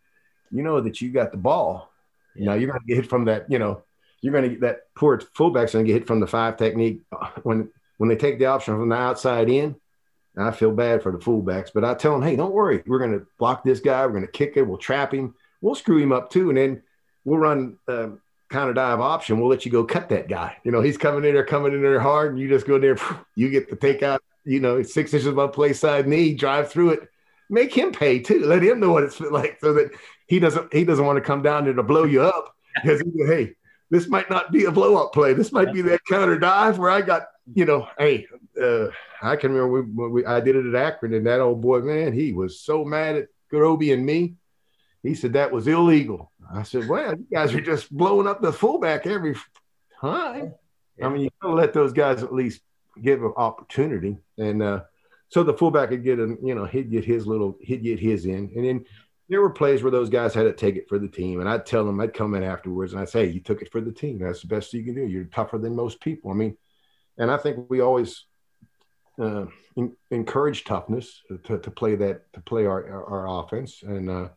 You know that you got the ball. Yeah. Now you're going to get hit from that, you know, you're going to get that poor fullback's going to get hit from the five technique when, when they take the option from the outside in I feel bad for the fullbacks, but I tell them, hey, don't worry. We're going to block this guy. We're going to kick it. We'll trap him. We'll screw him up too. And then we'll run uh, counter dive option. We'll let you go cut that guy. You know, he's coming in there, coming in there hard, and you just go in there. You get the takeout, you know, six inches above play side knee, drive through it. Make him pay too. Let him know what it's like so that he doesn't he doesn't want to come down there to blow you up because he, hey, this might not be a blow up play. This might be that counter dive where I got, you know, hey, uh, I can remember we, we, I did it at Akron, and that old boy, man, he was so mad at Grobe and me. He said that was illegal. I said, well, you guys are just blowing up the fullback every time. I mean, you gotta let those guys at least give an opportunity. And uh, so the fullback could get a, you know, he'd get his little, he'd get his in. And then there were plays where those guys had to take it for the team. And I'd tell them, I'd come in afterwards and I'd say, hey, you took it for the team. That's the best you can do. You're tougher than most people. I mean, and I think we always uh, in, encourage toughness to, to play that to play our, our, our offense and uh,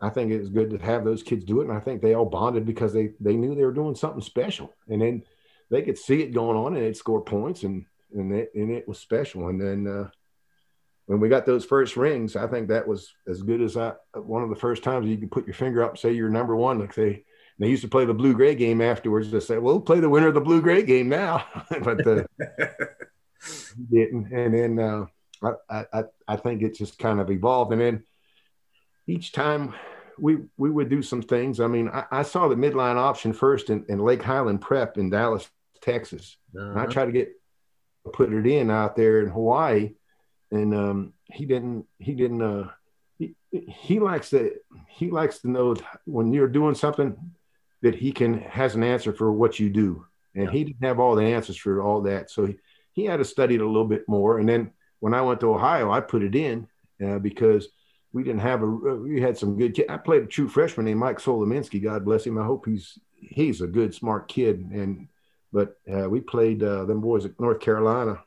I think it's good to have those kids do it and I think they all bonded because they they knew they were doing something special and then they could see it going on and they'd score points and and it and it was special. And then uh, when we got those first rings, I think that was as good as I one of the first times you can put your finger up and say you're number one. Like they they used to play the blue gray game afterwards. They say, "Well, we'll play the winner of the blue gray game now," but uh, didn't. And then uh, I, I I think it just kind of evolved. And then each time we we would do some things. I mean, I, I saw the midline option first in, in, Lake Highland Prep in Dallas, Texas. Uh-huh. And I tried to get put it in out there in Hawaii, and um, he didn't. He didn't. Uh, he, he likes to he likes to know when you're doing something that he can has an answer for what you do, and yeah. he didn't have all the answers for all that. So he, he had to study it a little bit more. And then when I went to Ohio, I put it in uh, because we didn't have a we had some good. I played a true freshman named Mike Solominski. God bless him. I hope he's he's a good smart kid. And but uh, we played uh, them boys at North Carolina,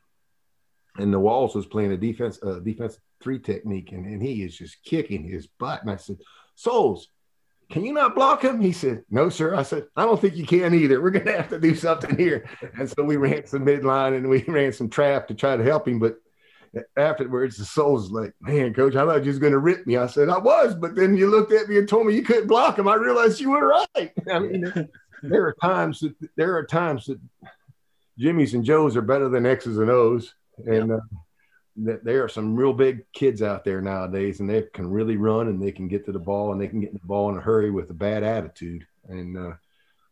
and the Walls was playing a defense uh, defense three technique, and, and he is just kicking his butt. And I said, Souls, can you not block him? He said, No, sir. I said, I don't think you can either. We're gonna have to do something here. And so we ran some midline and we ran some trap to try to help him, but afterwards, the soul's like, man, coach, I thought you was going to rip me. I said, I was, but then you looked at me and told me you couldn't block him. I realized you were right. I mean, there are times that there are times that Jimmy's and Joe's are better than X's and O's. And uh, there are some real big kids out there nowadays, and they can really run and they can get to the ball and they can get the ball in a hurry with a bad attitude. And uh,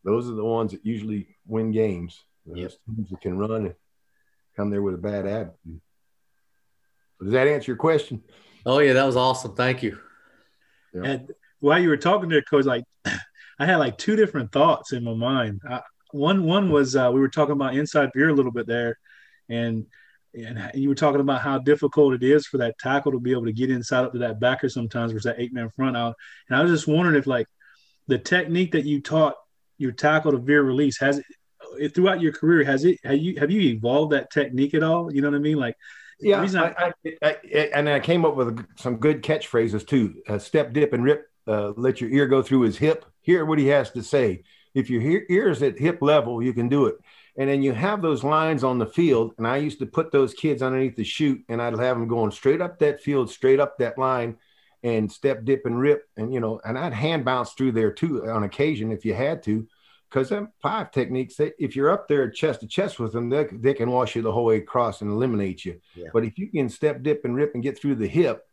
those are the ones that usually win games. Those yep. teams that can run and come there with a bad attitude. Does that answer your question? Oh yeah, that was awesome. Thank you. Yeah. And while you were talking there, coach, like I had like two different thoughts in my mind. I, one one was uh, we were talking about inside veer a little bit there, and and you were talking about how difficult it is for that tackle to be able to get inside up to that backer sometimes versus that eight man front out. And I was just wondering if like the technique that you taught your tackle to veer release has it throughout your career has it have you have you evolved that technique at all? You know what I mean? Like yeah, I, I, I, and I came up with some good catchphrases too. Uh, step, dip, and rip. Uh, let your ear go through his hip. Hear what he has to say. If your ear is at hip level, you can do it. And then you have those lines on the field. And I used to put those kids underneath the chute, and I'd have them going straight up that field, straight up that line, and step, dip, and rip. And you know, and I'd hand bounce through there too on occasion if you had to because them five techniques, they, if you're up there chest to chest with them, they, they can wash you the whole way across and eliminate you. Yeah. But if you can step, dip, and rip and get through the hip,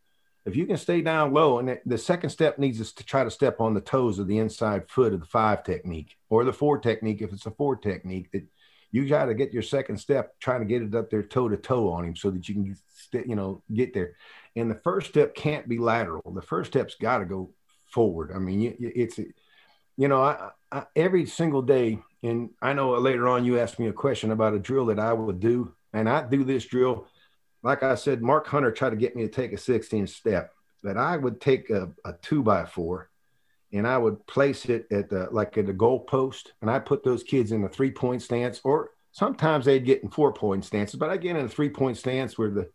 if you can stay down low, and the second step needs us to try to step on the toes of the inside foot of the five technique or the four technique if it's a four technique that you got to get your second step trying to get it up there toe to toe on him so that you can you know get there. And the first step can't be lateral. The first step's got to go forward. I mean it's you know I, I, every single day, and I know later on you asked me a question about a drill that I would do, and I do this drill. Like I said, Mark Hunter tried to get me to take a 16 step, that I would take a, a two by four and I would place it at the like at the goal post, and I put those kids in a three point stance, or sometimes they'd get in four point stances, but I get in a three point stance where the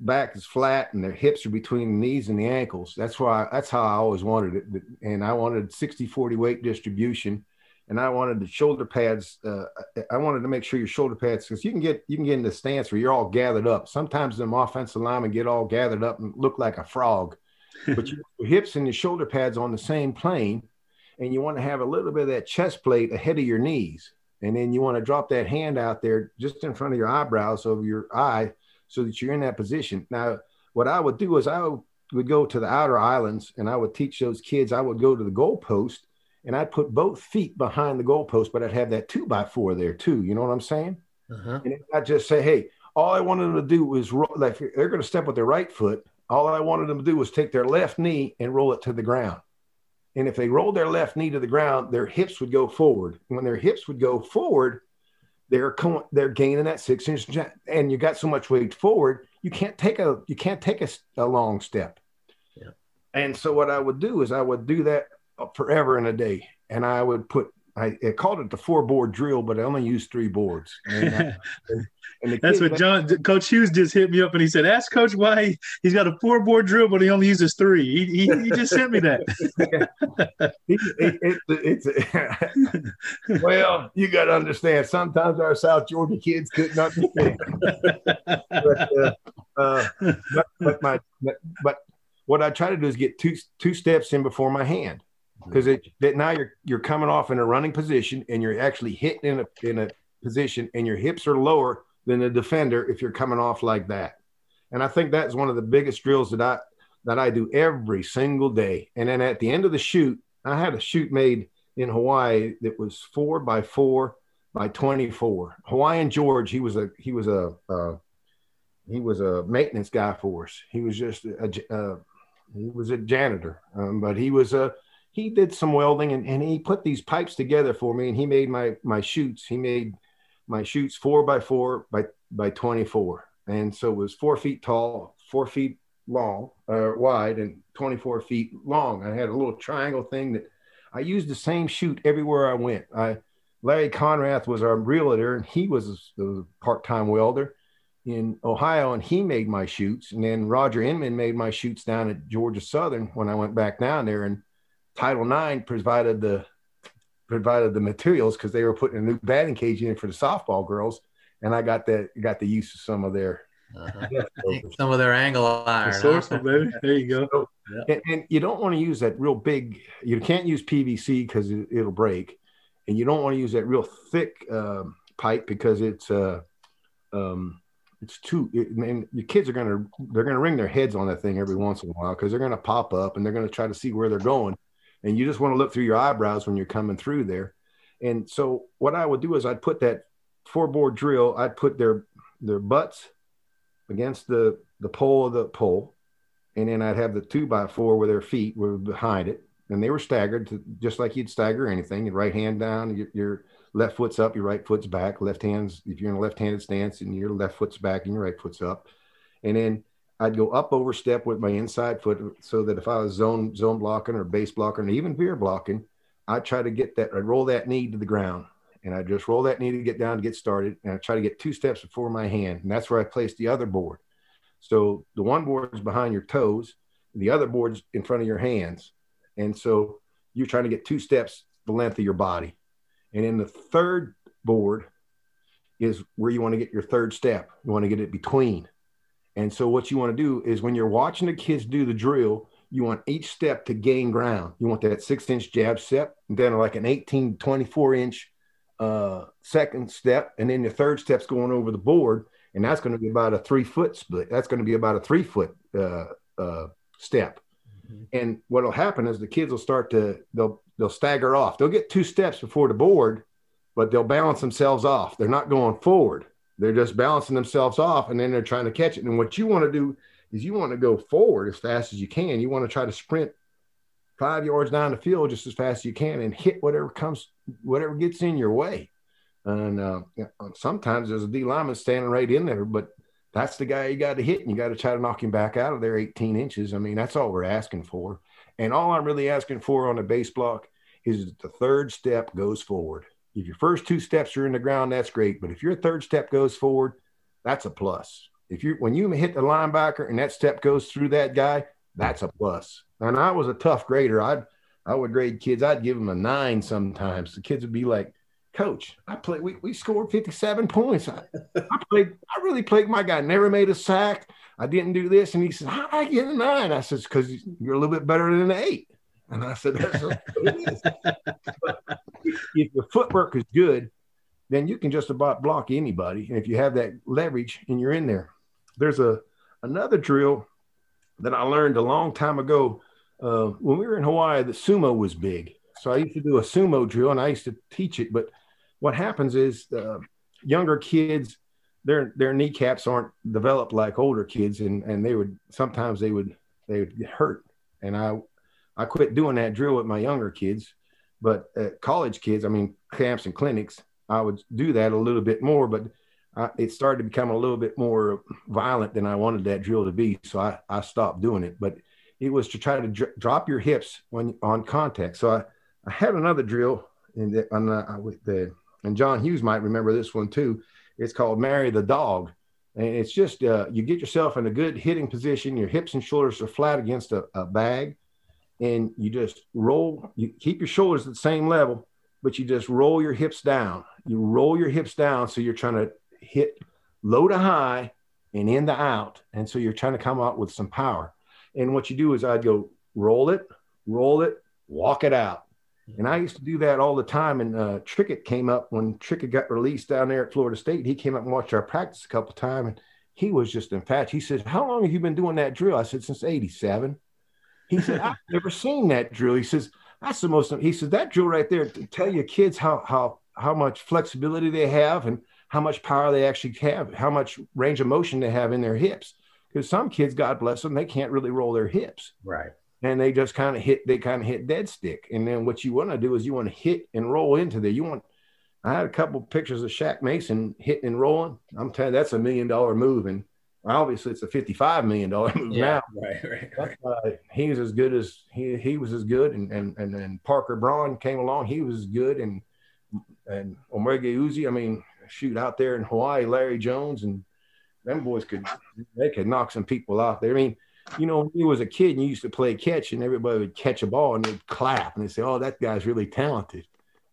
back is flat and their hips are between the knees and the ankles. That's why that's how I always wanted it. And I wanted 60 40 weight distribution. And I wanted the shoulder pads. Uh, I wanted to make sure your shoulder pads, because you can get you can get in the stance where you're all gathered up. Sometimes them offensive linemen get all gathered up and look like a frog, but your hips and your shoulder pads on the same plane, and you want to have a little bit of that chest plate ahead of your knees, and then you want to drop that hand out there just in front of your eyebrows over your eye, so that you're in that position. Now, what I would do is I would go to the outer islands and I would teach those kids. I would go to the goalpost and I'd put both feet behind the goalpost, but I'd have that two by four there too. You know what I'm saying? Uh-huh. And I'd just say, hey, all I wanted them to do was roll, like they're going to step with their right foot. All I wanted them to do was take their left knee and roll it to the ground. And if they rolled their left knee to the ground, their hips would go forward. When their hips would go forward, they're they're gaining that six inch and you got so much weight forward you can't take a you can't take a, a long step yeah. and so what i would do is i would do that forever in a day and i would put I, I, called it the four board drill, but I only used three boards. And, uh, and That's what John Coach Hughes just hit me up and he said, "Ask Coach why he's got a four board drill, but he only uses three. He, he, he just sent me that." it, it, it's, well, you got to understand. Sometimes our South Georgia kids couldn't understand. but, uh, uh, but, but my but what I try to do is get two two steps in before my hand because it that now you're you're coming off in a running position and you're actually hitting in a in a position and your hips are lower than the defender if you're coming off like that. And I think that's one of the biggest drills that I that I do every single day. And then at the end of the chute, I had a chute made in Hawaii that was four by four by 24. Hawaiian George, he was a he was a uh, he was a maintenance guy for us. He was just a, a he was a janitor, um, but he was a he did some welding and, and he put these pipes together for me and he made my my chutes he made my chutes four by four by by 24 and so it was four feet tall four feet long uh, wide and 24 feet long. I had a little triangle thing that i used the same chute everywhere i went. I larry conrath was our realtor and he was a, a part-time welder in ohio and he made my chutes. And then roger inman made my chutes down at georgia southern when i went back down there and Title IX provided the provided the materials because they were putting a new batting cage in for the softball girls, and I got that got the use of some of their uh-huh. some of their angle iron. Source, huh? baby. There you go. So, yeah. and, and, you don't want to use that real big. You can't use PVC because it, will break, and you don't want to use that real thick um, pipe because it's uh, um, it's too. It, and your kids are gonna they're gonna ring their heads on that thing every once in a while because they're gonna pop up and they're gonna try to see where they're going and you just want to look through your eyebrows when you're coming through there. And so what I would do is I'd put that four board drill, I'd put their their butts against the the pole of the pole, and then I'd have the two by four where their feet were behind it, and they were staggered to, just like you'd stagger anything. Your right hand down, your, your left foot's up, your right foot's back. Left hands, if you're in a left-handed stance, and your left foot's back and your right foot's up, and then I'd go up over step with my inside foot so that if I was zone zone blocking or base blocking or even veer blocking, I'd try to get that, I'd roll that knee to the ground and I just roll that knee to get down to get started. And I try to get two steps before my hand. And that's where I place the other board. So the one board is behind your toes, the other board's in front of your hands. And so you're trying to get two steps the length of your body. And in the third board is where you want to get your third step. You want to get it between. And so what you want to do is when you're watching the kids do the drill, you want each step to gain ground. You want that six inch jab step, then like an 18, 24 inch uh, second step. And then the third step's going over the board. And that's going to be about a three foot split. That's going to be about a three foot uh, uh, step. Mm-hmm. And what'll happen is the kids will start to, they'll, they'll stagger off. They'll get two steps before the board, but they'll balance themselves off. They're not going forward. They're just balancing themselves off and then they're trying to catch it. And what you want to do is you want to go forward as fast as you can. You want to try to sprint five yards down the field just as fast as you can and hit whatever comes, whatever gets in your way. And uh, sometimes there's a D lineman standing right in there, but that's the guy you got to hit and you got to try to knock him back out of there 18 inches. I mean, that's all we're asking for. And all I'm really asking for on the base block is that the third step goes forward. If your first two steps are in the ground, that's great. But if your third step goes forward, that's a plus. If you when you hit the linebacker and that step goes through that guy, that's a plus. And I was a tough grader. I'd I would grade kids. I'd give them a nine sometimes. The kids would be like, "Coach, I played. We, we scored fifty seven points. I, I played. I really played. My guy never made a sack. I didn't do this." And he said, "How I get a nine? I said, "Because you're a little bit better than an eight. And I said, "That's what it is." if your footwork is good, then you can just about block anybody. And if you have that leverage and you're in there, there's a another drill that I learned a long time ago uh, when we were in Hawaii. The sumo was big, so I used to do a sumo drill and I used to teach it. But what happens is uh, younger kids their their kneecaps aren't developed like older kids and and they would sometimes they would they would get hurt and i i quit doing that drill with my younger kids but college kids, I mean, camps and clinics, I would do that a little bit more, but I, it started to become a little bit more violent than I wanted that drill to be. So I, I stopped doing it, but it was to try to dr- drop your hips when on contact. So I, I had another drill and the, on the, with the and John Hughes might remember this one too. It's called Marry the Dog. And it's just uh, you get yourself in a good hitting position. Your hips and shoulders are flat against a, a bag, and you just roll. You keep your shoulders at the same level, but you just roll your hips down. You roll your hips down, so you're trying to hit low to high and in to out, and so you're trying to come out with some power. And what you do is I'd go roll it, roll it, walk it out, and I used to do that all the time. And uh, Trickett came up when Trickett got released down there at Florida State. He came up and watched our practice a couple of times, and he was just infatuated. He said, "How long have you been doing that drill?" I said, "Since '87." He said, "I've never seen that drill." He says, "That's the most." He says that drill right there to tell your kids how how how much flexibility they have and how much power they actually have, how much range of motion they have in their hips. Because some kids, God bless them, they can't really roll their hips. Right and they just kind of hit they kind of hit dead stick and then what you want to do is you want to hit and roll into there you want i had a couple pictures of Shaq Mason hitting and rolling i'm telling you that's a million dollar move and obviously it's a 55 million dollar move yeah, now right right, right. Uh, he was as good as he he was as good and and and then parker braun came along he was good and and Omoregie Uzzi i mean shoot out there in hawaii larry jones and them boys could they could knock some people out there i mean you know, when you was a kid and you used to play catch and everybody would catch a ball and they'd clap and they'd say, Oh, that guy's really talented.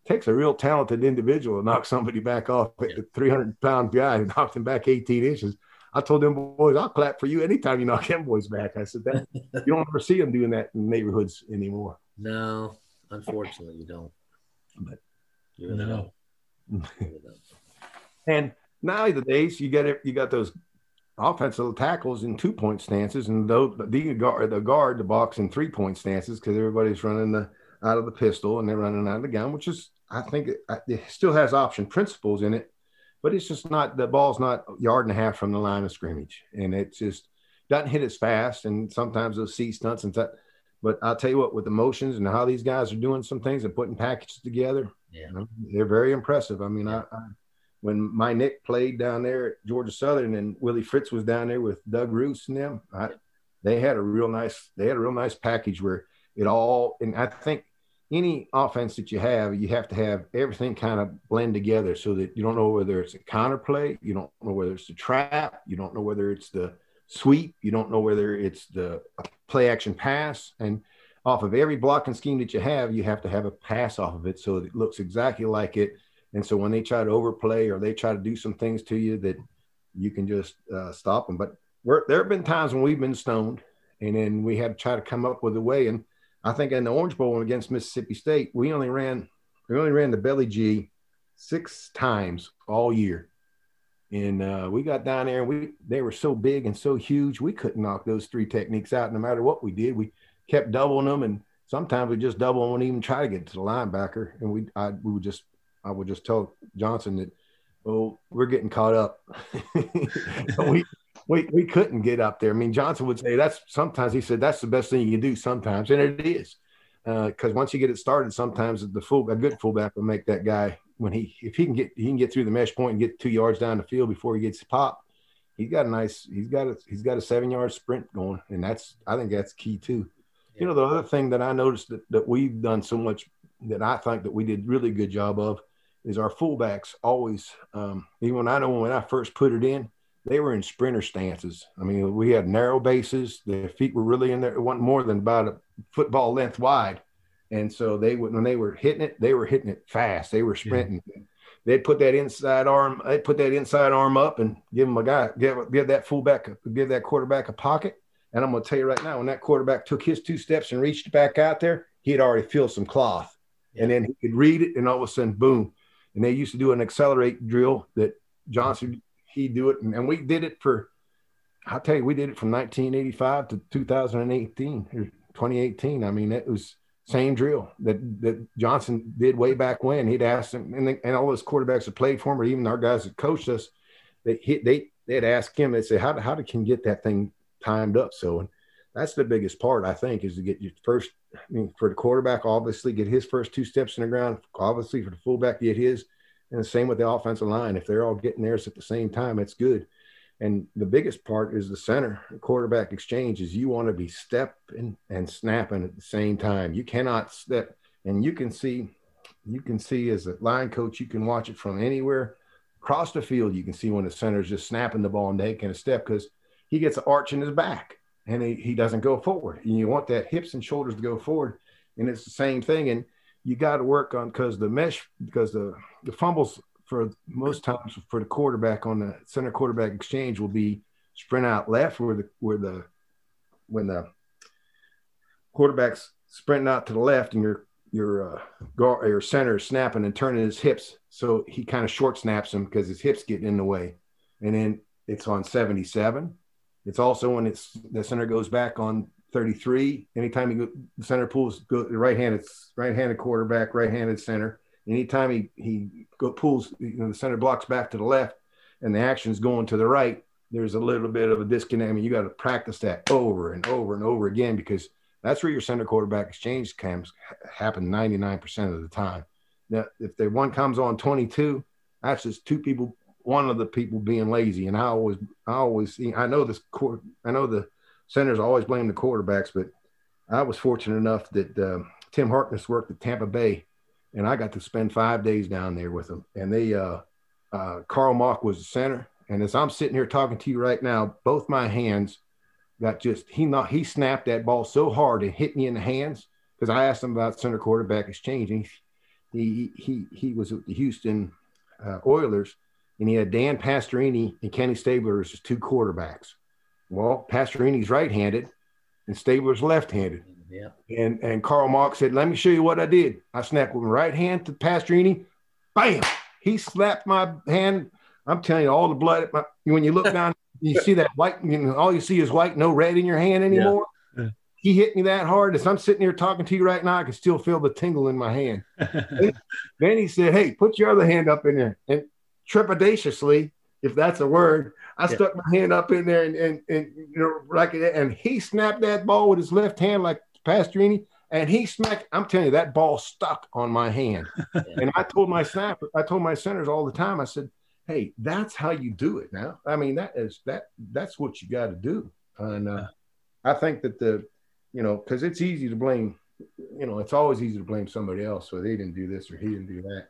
It takes a real talented individual to knock somebody back off at the 300 pound guy and knocked him back 18 inches. I told them boys, I'll clap for you anytime you knock them boys back. I said that you don't ever see them doing that in neighborhoods anymore. No, unfortunately you don't. But you know. and nowadays you got it, you got those offensive tackles in two point stances, and though the guard, the guard, the box in three point stances because everybody's running the out of the pistol and they're running out of the gun, which is I think it, it, still has option principles in it, but it's just not the ball's not a yard and a half from the line of scrimmage, and it just doesn't hit as fast, and sometimes those seat stunts and that. But I'll tell you what, with the motions and how these guys are doing some things and putting packages together, yeah. You know, they're very impressive. I mean, yeah. I, I when my Nick played down there at Georgia Southern and Willie Fritz was down there with Doug Ruse and them, I, they had a real nice they had a real nice package where it all and I think any offense that you have, you have to have everything kind of blend together so that you don't know whether it's a counter play, you don't know whether it's a trap, you don't know whether it's the sweep, you don't know whether it's the play action pass. And off of every blocking scheme that you have, you have to have a pass off of it so it looks exactly like it and so when they try to overplay or they try to do some things to you that you can just uh, stop them. But there have been times when we've been stoned and then we had to try to come up with a way. And I think in the Orange Bowl against Mississippi State, we only ran we only ran the belly G six times all year. And uh, we got down there and we they were so big and so huge, we couldn't knock those three techniques out no matter what we did. We kept doubling them and sometimes we just double and even try to get to the linebacker. And we I, we would just I would just tell Johnson that, oh, we're getting caught up. we, we, we couldn't get up there. I mean, Johnson would say that's sometimes he said that's the best thing you can do sometimes, and it is. Because uh, once you get it started, sometimes the full a good fullback will make that guy when he if he can get he can get through the mesh point and get two yards down the field before he gets popped. He's got a nice he's got a he's got a seven yard sprint going, and that's I think that's key too. Yeah. You know, the other thing that I noticed that, that we've done so much that I think that we did really good job of is our fullbacks always, um, even when I know when I first put it in, they were in sprinter stances. I mean, we had narrow bases. Their feet were really in there. It wasn't more than about a football length wide. And so they would, when they were hitting it, they were hitting it fast. They were sprinting. Yeah. They'd put that inside arm, they'd put that inside arm up and give them a guy, give, give that fullback, give that quarterback a pocket. And I'm going to tell you right now, when that quarterback took his two steps and reached back out there, he had already filled some cloth. Yeah. And then he could read it, and all of a sudden, boom, and they used to do an accelerate drill that Johnson he do it, and, we did it for. I'll tell you, we did it from 1985 to 2018 or 2018. I mean, it was same drill that that Johnson did way back when. He'd asked him, and, and all those quarterbacks that played for him, or even our guys that coached us, they they they'd ask him. They'd say, "How how can get that thing timed up?" So, and that's the biggest part I think is to get your first I mean, for the quarterback, obviously get his first two steps in the ground. Obviously, for the fullback, get his, and the same with the offensive line. If they're all getting theirs at the same time, it's good. And the biggest part is the center quarterback exchange is you want to be stepping and snapping at the same time. You cannot step, and you can see you can see as a line coach, you can watch it from anywhere across the field. You can see when the center's just snapping the ball and taking a step because he gets an arch in his back and he, he doesn't go forward. And you want that hips and shoulders to go forward. And it's the same thing. And you got to work on because the mesh, because the, the fumbles for most times for the quarterback on the center quarterback exchange will be sprint out left where the where the when the quarterback's sprinting out to the left and your your uh, guard, your center is snapping and turning his hips, so he kind of short snaps him because his hips getting in the way, and then it's on 77. It's also when it's the center goes back on 33. Anytime he go, center pulls go, the right-handed right-handed quarterback, right-handed center. Anytime he he go, pulls, you know, the center blocks back to the left, and the action's going to the right. There's a little bit of a disconnect. I mean, you got to practice that over and over and over again because that's where your center quarterback exchange cams happen 99% of the time. Now, if the one comes on 22, that's just two people, one of the people being lazy. And I always, I always I know this court, I know the centers always blame the quarterbacks, but I was fortunate enough that uh, Tim Harkness worked at Tampa Bay and I got to spend five days down there with them. And they, uh, uh, Carl Mauch was the center. And as I'm sitting here talking to you right now, both my hands got just he not he snapped that ball so hard and hit me in the hands because I asked him about center quarterback exchange and he he he, was with the Houston uh, Oilers and he had Dan Pastorini and Kenny Stabler as his two quarterbacks. Well, Pastorini's right-handed and Stabler's left-handed. Yeah. And and Carl Mauch said, "Let me show you what I did. I snapped with my right hand to Pastorini. Bam! He slapped my hand. I'm telling you, all the blood. My, when you look down you see that white, you know, all you see is white, no red in your hand anymore. Yeah. Yeah. He hit me that hard. As I'm sitting here talking to you right now, I can still feel the tingle in my hand. then he said, Hey, put your other hand up in there. And trepidatiously, if that's a word, I yeah. stuck my hand up in there and, and, and you know, like and he snapped that ball with his left hand like Pastorini, and he smacked. I'm telling you, that ball stuck on my hand. and I told my snapper, I told my centers all the time, I said, hey, that's how you do it now. I mean, that is that that's what you got to do. And uh, I think that the, you know, because it's easy to blame, you know, it's always easy to blame somebody else. So they didn't do this or he didn't do that.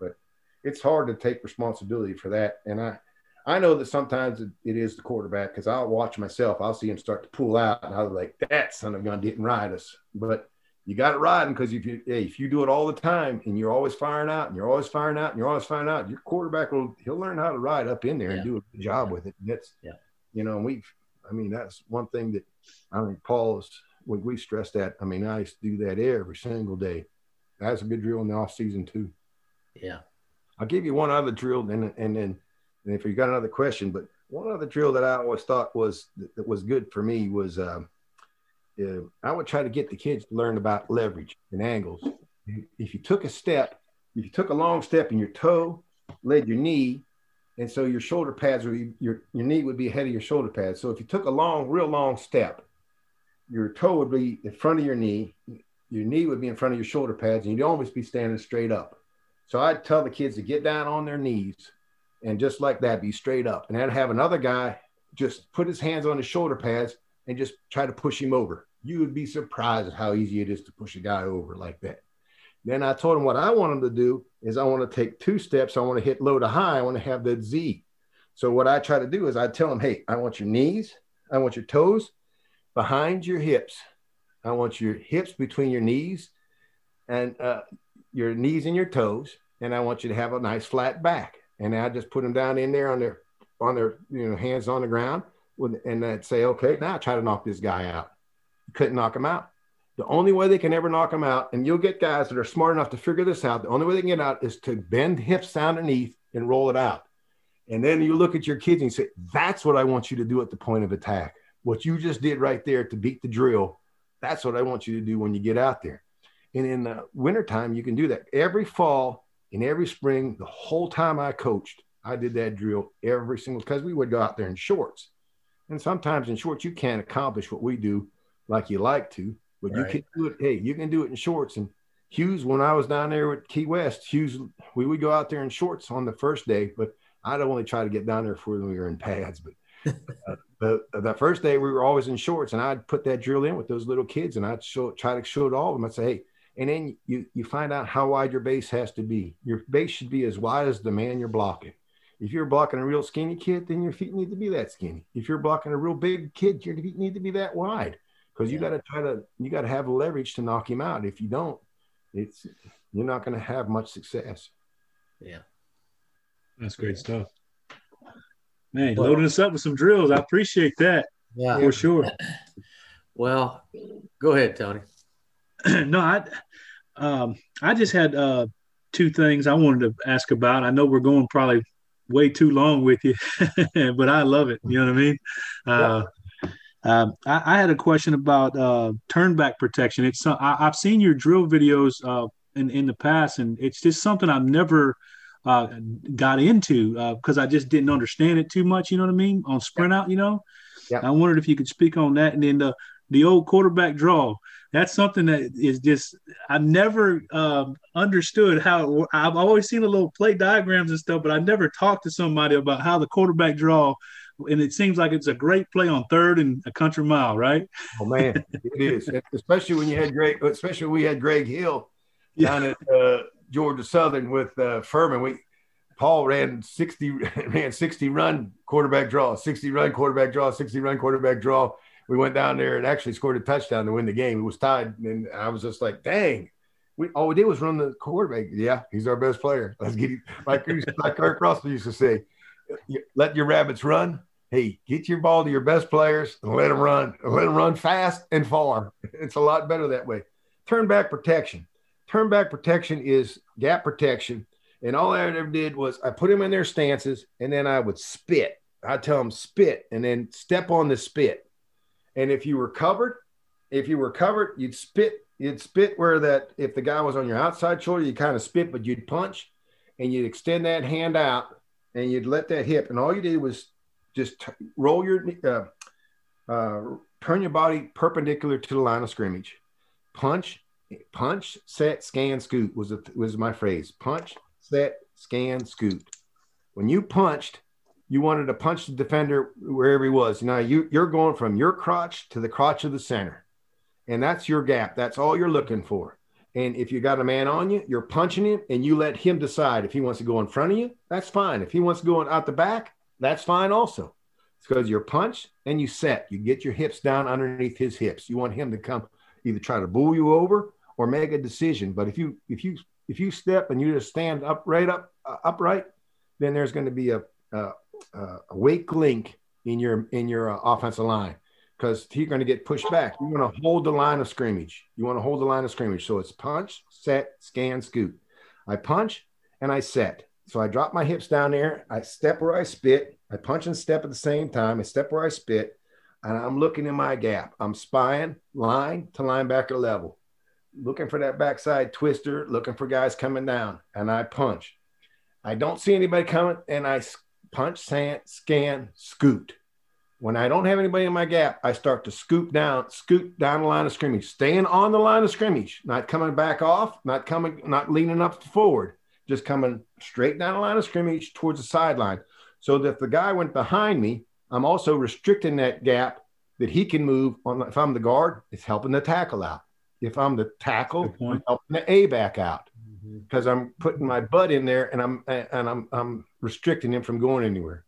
But it's hard to take responsibility for that. And I, I know that sometimes it, it is the quarterback because I'll watch myself. I'll see him start to pull out, and I was like, "That son of a gun didn't ride us." But you got it riding because if you hey, if you do it all the time and you're always firing out and you're always firing out and you're always firing out, your quarterback will he'll learn how to ride up in there yeah. and do a good job with it. And that's yeah, you know, we've I mean that's one thing that I mean Paul's we we stressed that. I mean, I used to do that every single day. That's a good drill in the off season too. Yeah. I'll give you one other drill and and then and if you got another question, but one other drill that I always thought was that was good for me was uh, I would try to get the kids to learn about leverage and angles. If you took a step, if you took a long step and your toe led your knee, and so your shoulder pads be, your, your knee would be ahead of your shoulder pads. So if you took a long, real long step, your toe would be in front of your knee, your knee would be in front of your shoulder pads, and you'd always be standing straight up. So I'd tell the kids to get down on their knees and just like that, be straight up. And I'd have another guy just put his hands on his shoulder pads and just try to push him over. You would be surprised at how easy it is to push a guy over like that. Then I told him what I want him to do is I want to take two steps. I want to hit low to high. I want to have that Z. So what I try to do is I tell him, hey, I want your knees, I want your toes behind your hips. I want your hips between your knees and uh, your knees and your toes. And I want you to have a nice flat back. And I just put them down in there on their on their you know hands on the ground and I'd say, okay, now try to knock this guy out. Couldn't knock him out. The only way they can ever knock him out, and you'll get guys that are smart enough to figure this out. The only way they can get out is to bend hips underneath and roll it out. And then you look at your kids and you say, that's what I want you to do at the point of attack. What you just did right there to beat the drill, that's what I want you to do when you get out there. And in the wintertime, you can do that. Every fall and every spring, the whole time I coached, I did that drill every single because we would go out there in shorts. And sometimes in shorts, you can't accomplish what we do like you like to, but right. you can do it. Hey, you can do it in shorts. And Hughes, when I was down there with Key West, Hughes, we would go out there in shorts on the first day, but I'd only try to get down there before we were in pads. But uh, the, the first day we were always in shorts, and I'd put that drill in with those little kids, and I'd show, try to show it all of them. I'd say, hey, And then you, you find out how wide your base has to be. Your base should be as wide as the man you're blocking. If you're blocking a real skinny kid, then your feet need to be that skinny. If you're blocking a real big kid, your feet need to be that wide because you yeah. got to try to you got to have leverage to knock him out. If you don't, it's you're not going to have much success. Yeah, that's great stuff. Man, well, loading us up with some drills. I appreciate that. Yeah, for sure. Well, go ahead, Tony. no, I, um, I just had uh, two things I wanted to ask about. I know we're going probably way too long with you, but I love it. You know what I mean? Uh, um, I, I, had a question about uh, turn back protection. It's uh, I, have seen your drill videos uh, in in the past, and it's just something I've never uh, got into because uh, I just didn't understand it too much. You know what I mean? On sprint out, you know. I wondered if you could speak on that, and then the the old quarterback draw. That's something that is just I never um, understood how. I've always seen the little play diagrams and stuff, but I never talked to somebody about how the quarterback draw and it seems like it's a great play on third and a country mile, right? Oh man, it is, especially when you had Greg, especially when we had Greg Hill down yeah. at uh, Georgia Southern with uh, Furman. We Paul ran sixty ran sixty run quarterback draw, sixty run quarterback draw, sixty run quarterback draw. We went down there and actually scored a touchdown to win the game. It was tied, and I was just like, "Dang!" We all we did was run the quarterback. Yeah, he's our best player. Let's get him. Like like Erk Russell used to say, "Let your rabbits run." hey, get your ball to your best players and let them run. Let them run fast and far. It's a lot better that way. Turn back protection. Turn back protection is gap protection. And all I ever did was I put them in their stances and then I would spit. I'd tell them spit and then step on the spit. And if you were covered, if you were covered, you'd spit. You'd spit where that if the guy was on your outside shoulder, you kind of spit, but you'd punch and you'd extend that hand out and you'd let that hip. And all you did was just roll your uh, uh, turn your body perpendicular to the line of scrimmage. Punch, punch, set, scan, scoot was a, was my phrase. Punch, set, scan, scoot. When you punched, you wanted to punch the defender wherever he was. Now you you're going from your crotch to the crotch of the center, and that's your gap. That's all you're looking for. And if you got a man on you, you're punching him, and you let him decide if he wants to go in front of you. That's fine. If he wants to go out the back, that's fine also. It's because you're punch and you set. You get your hips down underneath his hips. You want him to come either try to bull you over or make a decision. But if you if you if you step and you just stand up right up uh, upright, then there's going to be a, a, a weak link in your in your uh, offensive line because you're going to get pushed back. You want to hold the line of scrimmage. You want to hold the line of scrimmage. So it's punch, set, scan, scoot. I punch and I set. So I drop my hips down there. I step where I spit. I punch and step at the same time. I step where I spit. And I'm looking in my gap. I'm spying line to linebacker level, looking for that backside twister, looking for guys coming down. And I punch. I don't see anybody coming. And I punch, sand, scan, scoot. When I don't have anybody in my gap, I start to scoop down, scoot down the line of scrimmage, staying on the line of scrimmage, not coming back off, not coming, not leaning up forward just coming straight down the line of scrimmage towards the sideline. So that if the guy went behind me, I'm also restricting that gap that he can move on. If I'm the guard, it's helping the tackle out. If I'm the tackle, I'm helping the A back out because mm-hmm. I'm putting my butt in there and I'm and I'm I'm restricting him from going anywhere.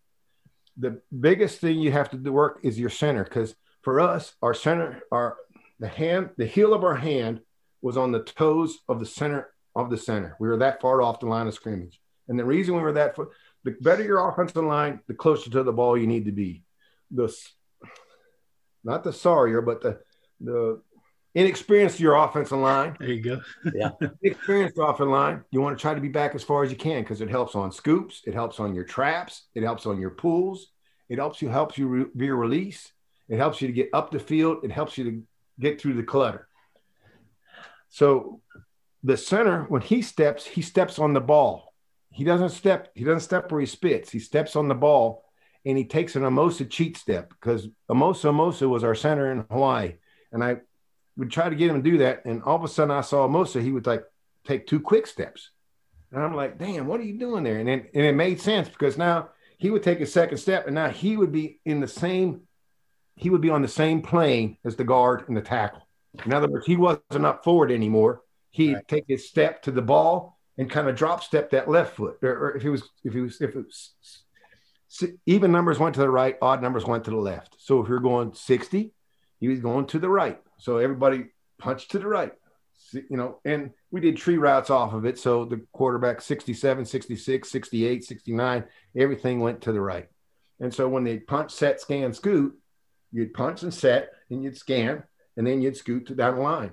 The biggest thing you have to work is your center because for us, our center, our the hand, the heel of our hand was on the toes of the center of the center. We were that far off the line of scrimmage. And the reason we were that far, the better your offensive line, the closer to the ball you need to be. The not the sorrier, but the the inexperienced your offensive line. There you go. yeah. Experienced offensive line. You want to try to be back as far as you can because it helps on scoops, it helps on your traps, it helps on your pulls, it helps you helps you re- via release, it helps you to get up the field, it helps you to get through the clutter. So the center, when he steps, he steps on the ball. He doesn't step, he doesn't step where he spits. He steps on the ball and he takes an Amosa cheat step because Amosa Amosa was our center in Hawaii. And I would try to get him to do that. And all of a sudden I saw Amosa, he would like take two quick steps. And I'm like, damn, what are you doing there? And then and it made sense because now he would take a second step and now he would be in the same, he would be on the same plane as the guard and the tackle. In other words, he wasn't up forward anymore he'd right. take his step to the ball and kind of drop step that left foot. Or, or if he was, if he was, if it was even numbers went to the right, odd numbers went to the left. So if you're going 60, he was going to the right. So everybody punched to the right, you know, and we did tree routes off of it. So the quarterback 67, 66, 68, 69, everything went to the right. And so when they punch, set, scan, scoot, you'd punch and set and you'd scan and then you'd scoot to down the line.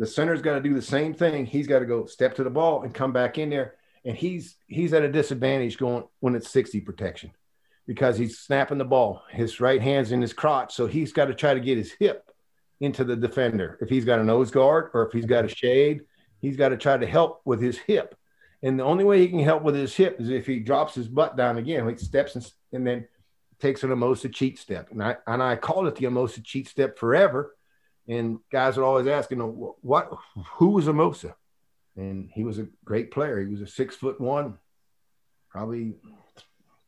The center's got to do the same thing. He's got to go step to the ball and come back in there. And he's he's at a disadvantage going when it's 60 protection because he's snapping the ball. His right hand's in his crotch. So he's got to try to get his hip into the defender. If he's got a nose guard or if he's got a shade, he's got to try to help with his hip. And the only way he can help with his hip is if he drops his butt down again, he steps and, and then takes an Amosa cheat step. And I, and I called it the Amosa cheat step forever. And guys would always ask, you know, what, who was Amosa? And he was a great player. He was a six foot one, probably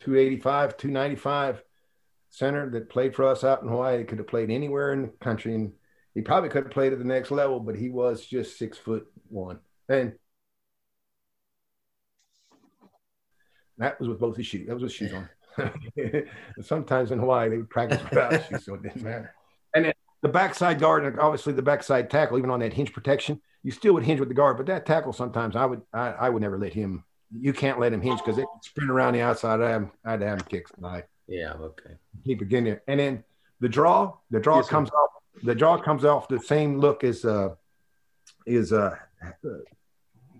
285, 295 center that played for us out in Hawaii. Could have played anywhere in the country. And he probably could have played at the next level, but he was just six foot one. And that was with both his shoes. That was with shoes on. Sometimes in Hawaii they would practice without shoes, so it didn't matter. And then the backside guard, and obviously the backside tackle, even on that hinge protection, you still would hinge with the guard, but that tackle sometimes I would I, I would never let him. You can't let him hinge because they sprint around the outside. I had, I had to have him kick tonight. Yeah, okay. Keep it getting there, and then the draw, the draw yes, comes sir. off. The draw comes off the same look as uh is uh,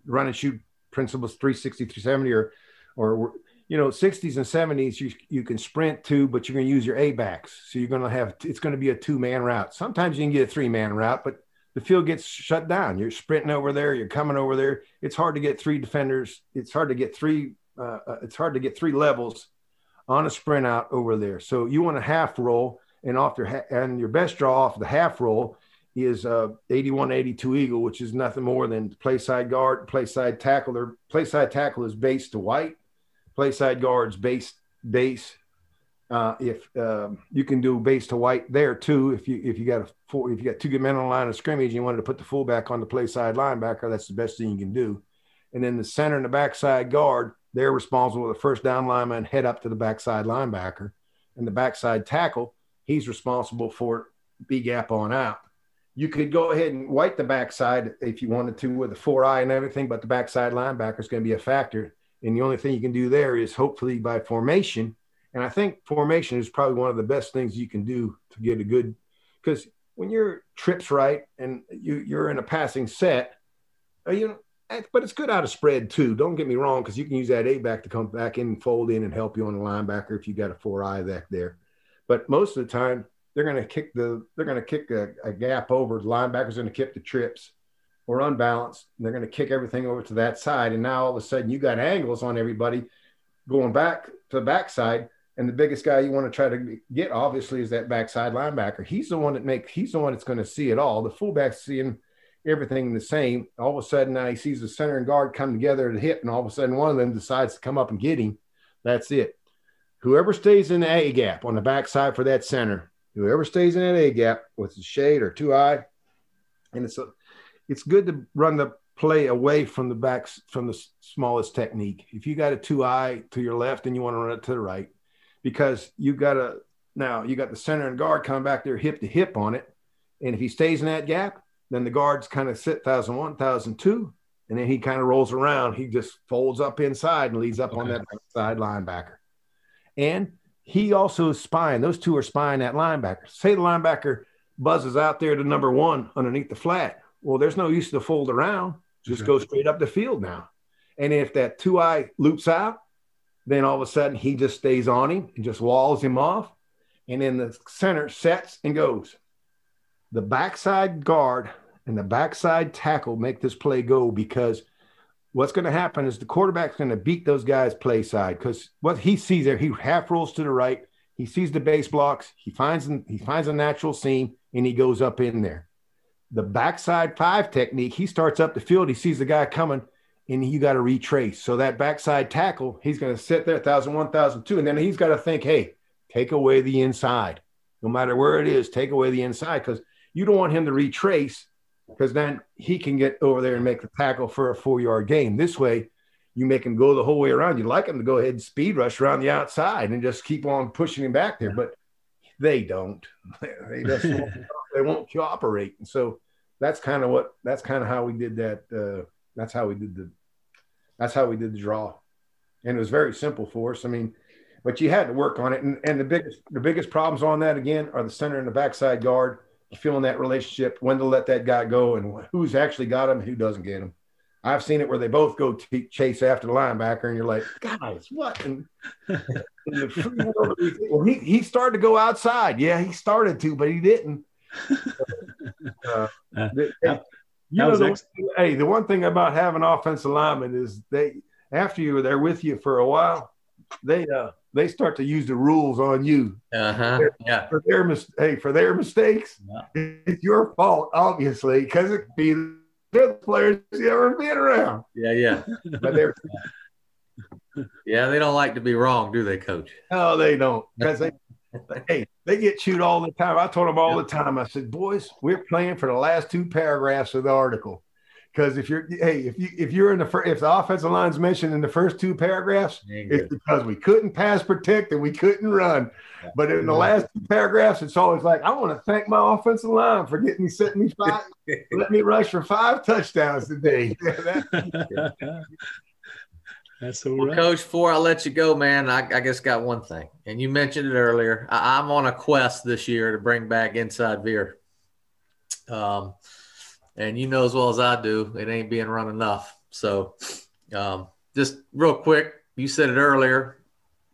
run and shoot principles 360 370 or or you know, 60s and 70s, you, you can sprint too, but you're going to use your A backs. So you're going to have, it's going to be a two man route. Sometimes you can get a three man route, but the field gets shut down. You're sprinting over there, you're coming over there. It's hard to get three defenders. It's hard to get three, uh, uh it's hard to get three levels on a sprint out over there. So you want a half roll and off your, and your best draw off the half roll is uh 81 82 eagle which is nothing more than play side guard play side tackle their play side tackle is base to white play side guards base base. Uh, if um, you can do base to white there too, if you if you got a four, if you got two good men on the line of scrimmage, and you wanted to put the fullback on the play side linebacker, that's the best thing you can do. And then the center and the backside guard, they're responsible for the first down lineman head up to the backside linebacker, and the backside tackle, he's responsible for B gap on out. You could go ahead and white the backside if you wanted to with a four eye and everything, but the backside linebacker is going to be a factor. And the only thing you can do there is hopefully by formation. And I think formation is probably one of the best things you can do to get a good, because when your trips right and you, you're in a passing set, uh, you know, but it's good out of spread too. Don't get me wrong, because you can use that A back to come back in and fold in and help you on the linebacker if you got a four eye back there. But most of the time, they're going to kick the they're going to kick a, a, gap over. The linebacker's going to kick the trips or unbalanced. they're going to kick everything over to that side. And now all of a sudden you got angles on everybody going back to the backside. And the biggest guy you want to try to get obviously is that backside linebacker. He's the one that make he's the one that's going to see it all. The fullback's seeing everything the same. All of a sudden now he sees the center and guard come together the hip, and all of a sudden one of them decides to come up and get him. That's it. Whoever stays in the A gap on the backside for that center, whoever stays in that A gap with the shade or two eye, and it's a it's good to run the play away from the backs from the smallest technique. If you got a two eye to your left and you want to run it to the right, because you got a now you got the center and guard coming back there hip to hip on it. And if he stays in that gap, then the guards kind of sit thousand one, thousand two, and then he kind of rolls around. He just folds up inside and leads up okay. on that side linebacker. And he also is spying. Those two are spying that linebacker. Say the linebacker buzzes out there to number one underneath the flat. Well, there's no use to fold around. Just okay. go straight up the field now. And if that two eye loops out, then all of a sudden he just stays on him and just walls him off. And then the center sets and goes. The backside guard and the backside tackle make this play go because what's going to happen is the quarterback's going to beat those guys play side because what he sees there, he half rolls to the right. He sees the base blocks. He finds he finds a natural seam and he goes up in there the backside five technique, he starts up the field, he sees the guy coming, and you got to retrace. So that backside tackle, he's going to sit there, thousand one, thousand two, and then he's got to think, hey, take away the inside, no matter where it is, take away the inside because you don't want him to retrace because then he can get over there and make the tackle for a four yard gain. This way, you make him go the whole way around. You'd like him to go ahead and speed rush around the outside and just keep on pushing him back there, but they don't. They just won't, they won't cooperate. And so that's kind of what that's kind of how we did that. Uh, that's how we did the that's how we did the draw, and it was very simple for us. I mean, but you had to work on it. And, and the biggest the biggest problems on that again are the center and the backside guard feeling that relationship, when to let that guy go, and who's actually got him, who doesn't get him. I've seen it where they both go t- chase after the linebacker, and you're like, guys, what? And, and well, he, he started to go outside. Yeah, he started to, but he didn't. Uh, the, hey, you know, the, hey, the one thing about having offensive linemen is they after you they're with you for a while, they uh they start to use the rules on you. Uh-huh. Yeah. For their mis- hey, for their mistakes, yeah. it's your fault, obviously, because it be the players you ever been around. Yeah, yeah. but they're yeah, they don't like to be wrong, do they, Coach? No, they don't. Because they hey, they get chewed all the time. I told them all the time. I said, boys, we're playing for the last two paragraphs of the article. Because if you're hey, if you if you're in the first, if the offensive line's mentioned in the first two paragraphs, it's because we couldn't pass protect and we couldn't run. But in the last two paragraphs, it's always like, I want to thank my offensive line for getting me setting me five, let me rush for five touchdowns today. That's so well, right. Coach, before I let you go, man, I, I guess got one thing, and you mentioned it earlier. I, am on a quest this year to bring back inside veer. Um, and you know as well as I do, it ain't being run enough. So, um, just real quick, you said it earlier,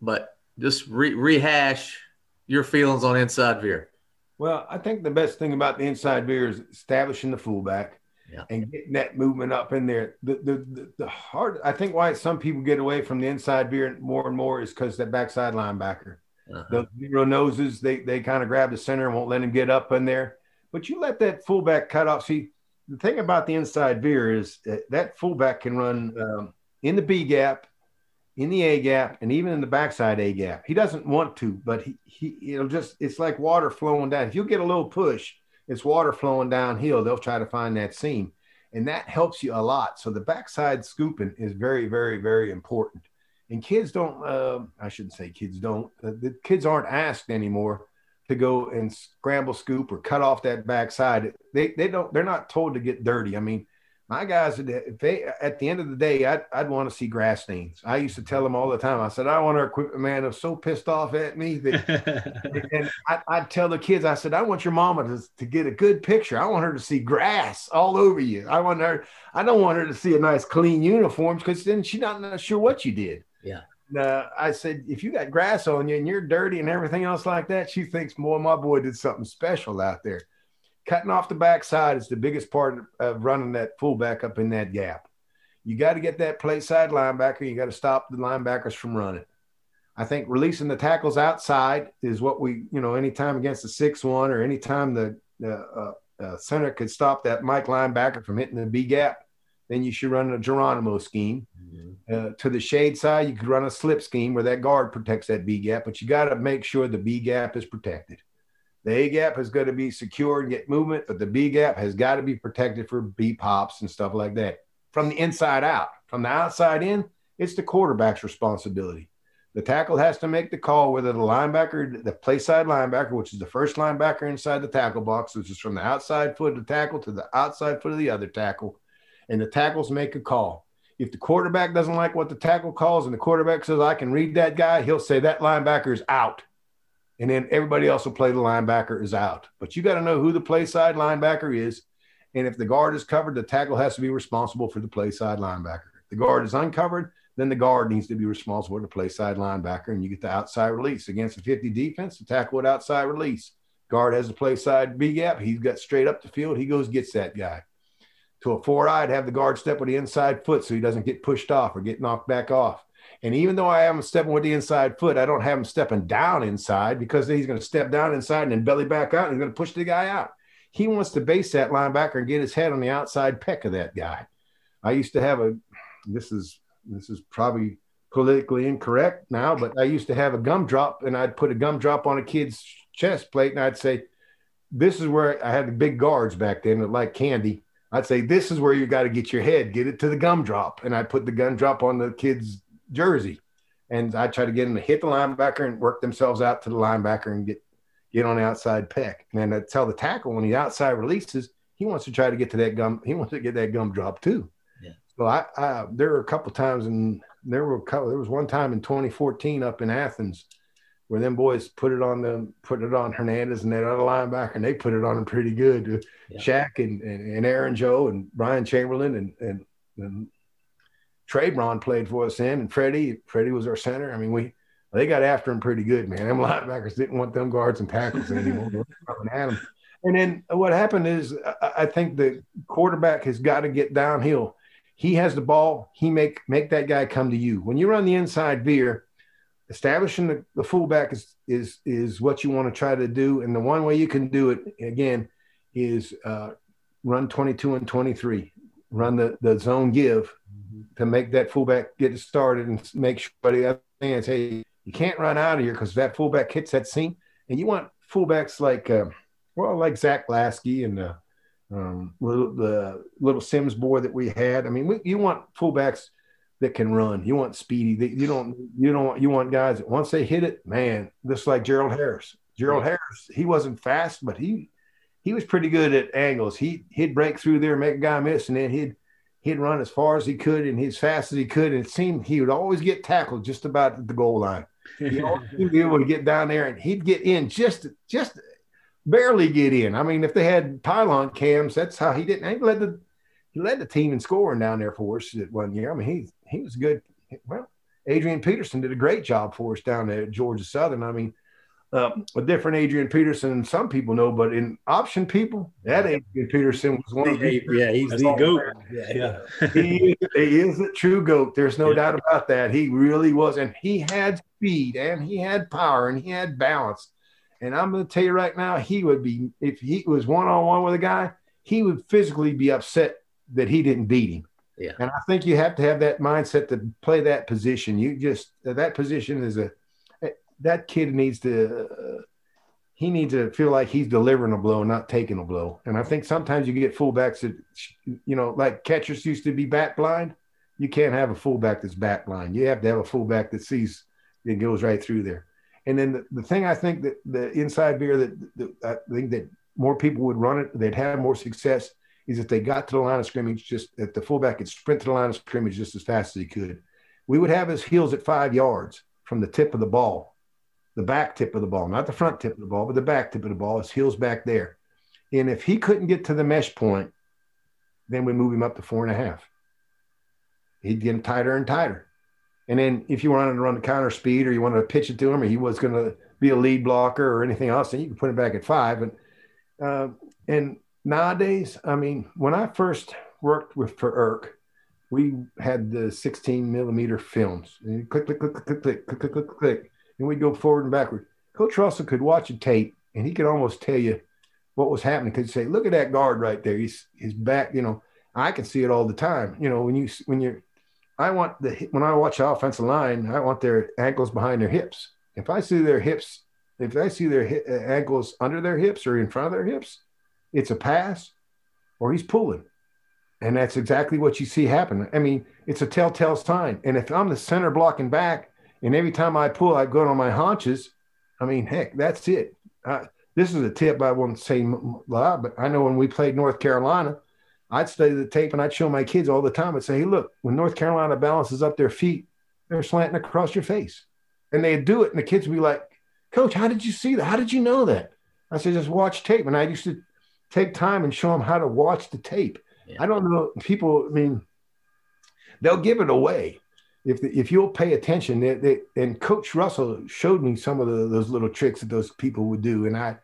but just re- rehash your feelings on inside veer. Well, I think the best thing about the inside veer is establishing the fullback yeah. and getting that movement up in there. The, the the the hard, I think, why some people get away from the inside veer more and more is because that backside linebacker, uh-huh. the zero noses, they they kind of grab the center and won't let him get up in there. But you let that fullback cut off. See, the thing about the inside veer is that, that fullback can run um, in the B gap, in the A gap, and even in the backside A gap. He doesn't want to, but he, he it'll just it's like water flowing down. If you get a little push, it's water flowing downhill. They'll try to find that seam, and that helps you a lot. So the backside scooping is very, very, very important. And kids don't, uh, I shouldn't say kids don't. Uh, the kids aren't asked anymore to go and scramble scoop or cut off that backside. They they don't they're not told to get dirty. I mean, my guys if they at the end of the day, I'd, I'd want to see grass stains. I used to tell them all the time. I said, I want our equipment man is so pissed off at me that and I, would tell the kids, I said, I want your mama to, to get a good picture. I want her to see grass all over you. I want her, I don't want her to see a nice clean uniform because then she's not sure what you did. Yeah uh, I said, if you got grass on you and you're dirty and everything else like that, she thinks, boy, my boy did something special out there. Cutting off the backside is the biggest part of running that fullback up in that gap. You got to get that play side linebacker. You got to stop the linebackers from running. I think releasing the tackles outside is what we, you know, anytime against the six one or anytime the, the uh, uh, center could stop that Mike linebacker from hitting the B gap, then you should run a Geronimo scheme. Mm-hmm. Uh, to the shade side, you could run a slip scheme where that guard protects that B gap, but you got to make sure the B gap is protected. The A gap is going to be secure and get movement, but the B gap has got to be protected for B pops and stuff like that. From the inside out, from the outside in, it's the quarterback's responsibility. The tackle has to make the call whether the linebacker, the play side linebacker, which is the first linebacker inside the tackle box, which is from the outside foot of the tackle to the outside foot of the other tackle, and the tackles make a call. If the quarterback doesn't like what the tackle calls and the quarterback says, I can read that guy, he'll say that linebacker is out. And then everybody else will play the linebacker is out. But you got to know who the play side linebacker is. And if the guard is covered, the tackle has to be responsible for the play side linebacker. If the guard is uncovered, then the guard needs to be responsible for the play side linebacker. And you get the outside release. Against the 50 defense, the tackle with outside release. Guard has the play side B gap. He's got straight up the field. He goes, gets that guy to a four I'd have the guard step with the inside foot so he doesn't get pushed off or get knocked back off. And even though I have him stepping with the inside foot, I don't have him stepping down inside because he's going to step down inside and then belly back out and he's going to push the guy out. He wants to base that linebacker and get his head on the outside peck of that guy. I used to have a this is this is probably politically incorrect now, but I used to have a gumdrop and I'd put a gumdrop on a kid's chest plate and I'd say, This is where I had the big guards back then that like candy I'd say, this is where you got to get your head, get it to the gumdrop. And I put the gumdrop on the kid's jersey. And I try to get them to hit the linebacker and work themselves out to the linebacker and get get on the outside peck. And I tell the tackle when he outside releases, he wants to try to get to that gum. He wants to get that gumdrop too. Yeah. So I, I there were a couple times, and there were a couple. There was one time in 2014 up in Athens where them boys put it on them, put it on Hernandez and that other linebacker, and they put it on him pretty good. Uh, yeah. Shaq and, and, and Errin Joe and Bryan Chamberlain and and, and Trey Braun played for us then, and Freddie. Freddie was our center. I mean, we they got after him pretty good, man. Them linebackers didn't want them guards and tackles anymore. And then what happened is, I think the quarterback has got to get downhill. He has the ball. He make make that guy come to you. When you run the inside veer, establishing the, the fullback is is is what you want to try to do. And the one way you can do it again is uh, run 22 and 23. Run the the zone give to make that fullback get started and make sure the understands, hey, you can't run out of here because that fullback hits that seam. And you want fullbacks like, uh, well, like Zach Laskey and the, um, little, the little Sims boy that we had. I mean, we, you want fullbacks that can run. You want speedy. You don't. You don't. Want, you want guys that once they hit it, man, just like Gerald Harris. Gerald yeah. Harris, he wasn't fast, but he he was pretty good at angles. He he'd break through there, make a guy miss, and then he'd he'd run as far as he could and as fast as he could. And it seemed he would always get tackled just about at the goal line. He'd be able to get down there and he'd get in just just barely get in. I mean, if they had pylon cams, that's how he didn't. He led the he led the team in scoring down there for us at one year. I mean, he he was good. Well, Adrian Peterson did a great job for us down there at Georgia Southern. I mean, uh, a different Adrian Peterson some people know, but in option people, that Adrian Peterson was one of the yeah, he's the goat. Yeah, yeah. he, is, he is a true goat. There's no yeah. doubt about that. He really was, and he had speed, and he had power, and he had balance. And I'm going to tell you right now, he would be if he was one on one with a guy, he would physically be upset that he didn't beat him. Yeah. And I think you have to have that mindset to play that position. You just that position is a that kid needs to uh, he needs to feel like he's delivering a blow, not taking a blow. And I think sometimes you get fullbacks that you know, like catchers used to be bat blind. You can't have a fullback that's bat blind. You have to have a fullback that sees it goes right through there. And then the, the thing I think that the inside veer that, that I think that more people would run it, they'd have more success is if they got to the line of scrimmage, just that the fullback could sprint to the line of scrimmage just as fast as he could. We would have his heels at five yards from the tip of the ball the back tip of the ball, not the front tip of the ball, but the back tip of the ball. His heels back there. And if he couldn't get to the mesh point, then we move him up to four and a half. He'd get him tighter and tighter. And then if you wanted to run the counter speed or you wanted to pitch it to him or he was going to be a lead blocker or anything else, then you can put him back at five. And uh, and nowadays, I mean, when I first worked with for Erk, we had the 16 millimeter films. And click, click, click, click, click, click, click, click, click and we'd go forward and backward. Coach Russell could watch a tape and he could almost tell you what was happening. Could say, "Look at that guard right there. He's his back. You know, I can see it all the time. You know, when you when you're, I want the when I watch the offensive line, I want their ankles behind their hips. If I see their hips, if I see their uh, ankles under their hips or in front of their hips, it's a pass, or he's pulling." And that's exactly what you see happen. I mean, it's a telltale sign. And if I'm the center blocking back and every time I pull, I go on my haunches. I mean, heck, that's it. this is a tip I won't say lot, but I know when we played North Carolina, I'd study the tape and I'd show my kids all the time. I'd say, hey, look, when North Carolina balances up their feet, they're slanting across your face. And they'd do it. And the kids would be like, Coach, how did you see that? How did you know that? I said, just watch tape. And I used to take time and show them how to watch the tape. Yeah. I don't know. People, I mean, they'll give it away if if you'll pay attention, they, they, and Coach Russell showed me some of the, those little tricks that those people would do, and I,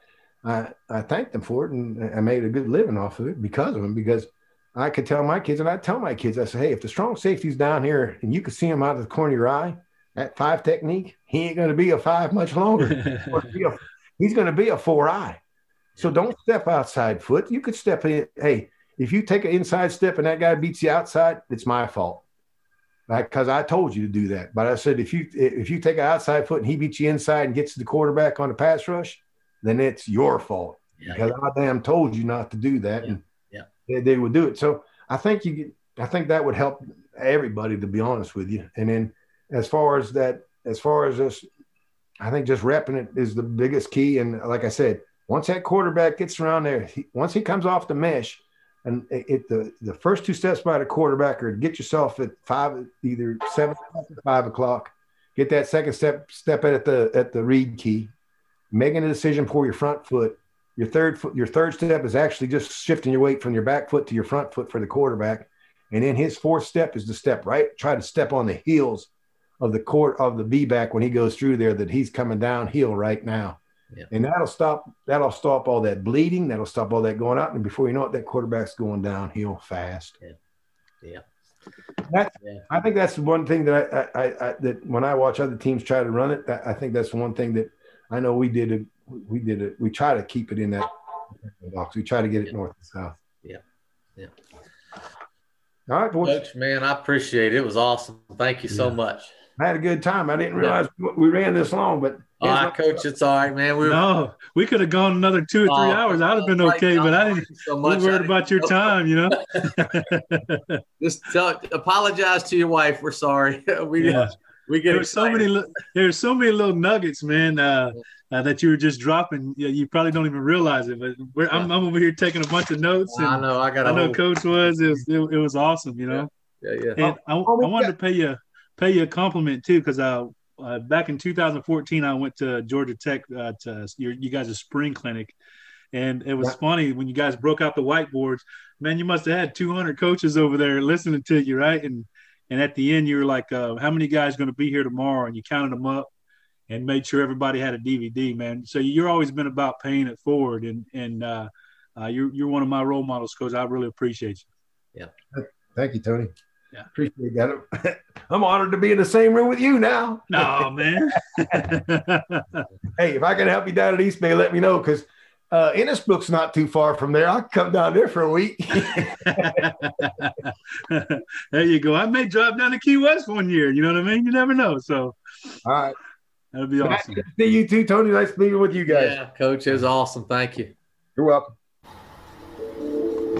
I I thanked them for it, and I made a good living off of it because of them. Because I could tell my kids, and I tell my kids, I say, hey, if the strong safety's down here and you can see him out of the corner of your eye, that five technique, he ain't going to be a five much longer. he's going to be a four eye. So don't step outside foot. You could step in. Hey, if you take an inside step and that guy beats you outside, it's my fault because I told you to do that. But I said if you if you take an outside foot and he beats you inside and gets to the quarterback on the pass rush, then it's your fault yeah, because yeah. I damn told you not to do that. Yeah. And yeah. they, they would do it. So I think you, I think that would help everybody to be honest with you. And then as far as that, as far as this, I think just repping it is the biggest key. And like I said, once that quarterback gets around there, he, once he comes off the mesh, and it, the the first two steps by the quarterback are to get yourself at five, either seven or five o'clock. Get that second step step at the at the read key, making a decision for your front foot. Your third foot, your third step is actually just shifting your weight from your back foot to your front foot for the quarterback. And then his fourth step is to step right, try to step on the heels of the court of the B back when he goes through there that he's coming downhill right now. Yeah. And that'll stop that'll stop all that bleeding, that'll stop all that going out. And before you know it, that quarterback's going downhill fast. Yeah. Yeah. That, yeah. I think that's one thing that I, I, I, that when I watch other teams try to run it, that, I think that's one thing that I know we did it. We did it. We try to keep it in that box. We try to get it yeah. north and south. Yeah. Yeah. All right, boys. Coach, man, I appreciate it. It was awesome. Thank you so much. I had a good time. I didn't realize yeah. we ran this long, but all right, coach, it's all right, man. We were, no, we could have gone another two or three oh, hours. I'd have been okay, but I didn't. So much. We worried about your time, you know. Just tell, apologize to your wife. We're sorry. we yeah. we get there's so many there's so many little nuggets, man. Uh, uh, that you were just dropping. You, you probably don't even realize it, but I'm, I'm over here taking a bunch of notes. I know. I got. I know. Coach was. It was. It, it was awesome. You know. Yeah. Yeah. yeah. And I, I wanted to pay you pay you a compliment too, because uh, uh, back in 2014, I went to Georgia Tech uh, to your, you guys' spring clinic, and it was yeah. funny when you guys broke out the whiteboards. Man, you must have had 200 coaches over there listening to you, right? And and at the end, you were like, uh, "How many guys going to be here tomorrow?" And you counted them up and made sure everybody had a DVD, man. So you're always been about paying it forward, and and uh, uh, you're you're one of my role models, coach. I really appreciate you. Yeah. Thank you, Tony. Yeah. Appreciate that. I'm honored to be in the same room with you now. No, man. hey, if I can help you down at East Bay, let me know because uh, Innisbrook's not too far from there. I'll come down there for a week. there you go. I may drive down to Key West one year. You know what I mean? You never know. So, all right. That'd be awesome. Nice see you too, Tony. Nice meeting with you guys. Yeah, coach is awesome. Thank you. You're welcome.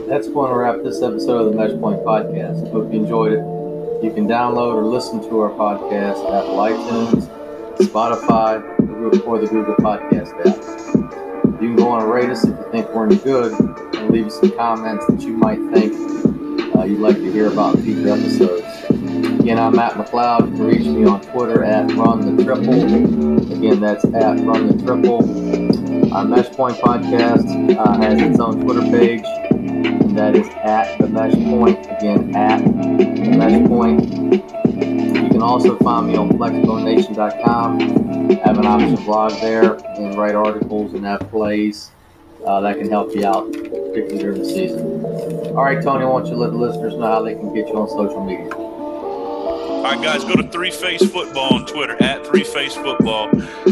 That's going to wrap this episode of the Mesh Point Podcast. Hope you enjoyed it. You can download or listen to our podcast at iTunes, Spotify, or the Google Podcast app. You can go on and rate us if you think we're any good, and leave us some comments that you might think uh, you'd like to hear about in future episodes. Again, I'm Matt McLeod. You can reach me on Twitter at Run the Triple. Again, that's at Run the Triple. Our Mesh Point Podcast uh, has its own Twitter page and that is at the mesh point. Again, at the mesh point. You can also find me on flexbonenation.com. I have an option blog there and write articles and have plays uh, that can help you out, particularly during the season. All right, Tony, I want you to let the listeners know how they can get you on social media. All right, guys, go to Three Phase Football on Twitter at Three Phase Football,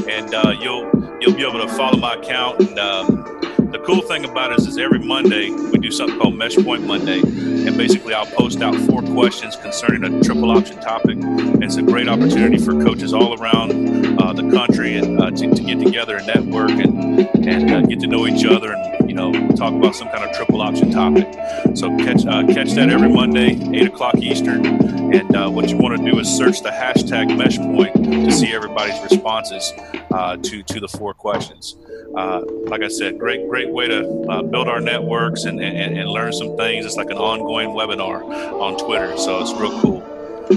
and uh, you'll you'll be able to follow my account and. Um, the cool thing about us is every Monday we do something called Mesh Point Monday, and basically I'll post out four questions concerning a triple option topic. And it's a great opportunity for coaches all around uh, the country and uh, to, to, get together and network and and uh, get to know each other and you know talk about some kind of triple option topic. So catch uh, catch that every Monday, eight o'clock Eastern. And uh, what you want to do is search the hashtag MeshPoint to see everybody's responses uh, to to the four questions uh, like I said, great, great way to uh, build our networks and, and, and learn some things. It's like an ongoing webinar on Twitter, so it's real cool.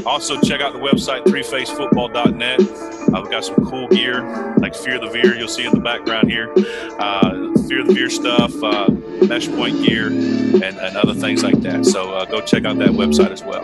Also, check out the website, threephasefootball.net. Uh, we've got some cool gear, like Fear the Veer, you'll see in the background here. Uh, Fear the Veer stuff, uh, mesh point gear, and, and other things like that. So uh, go check out that website as well.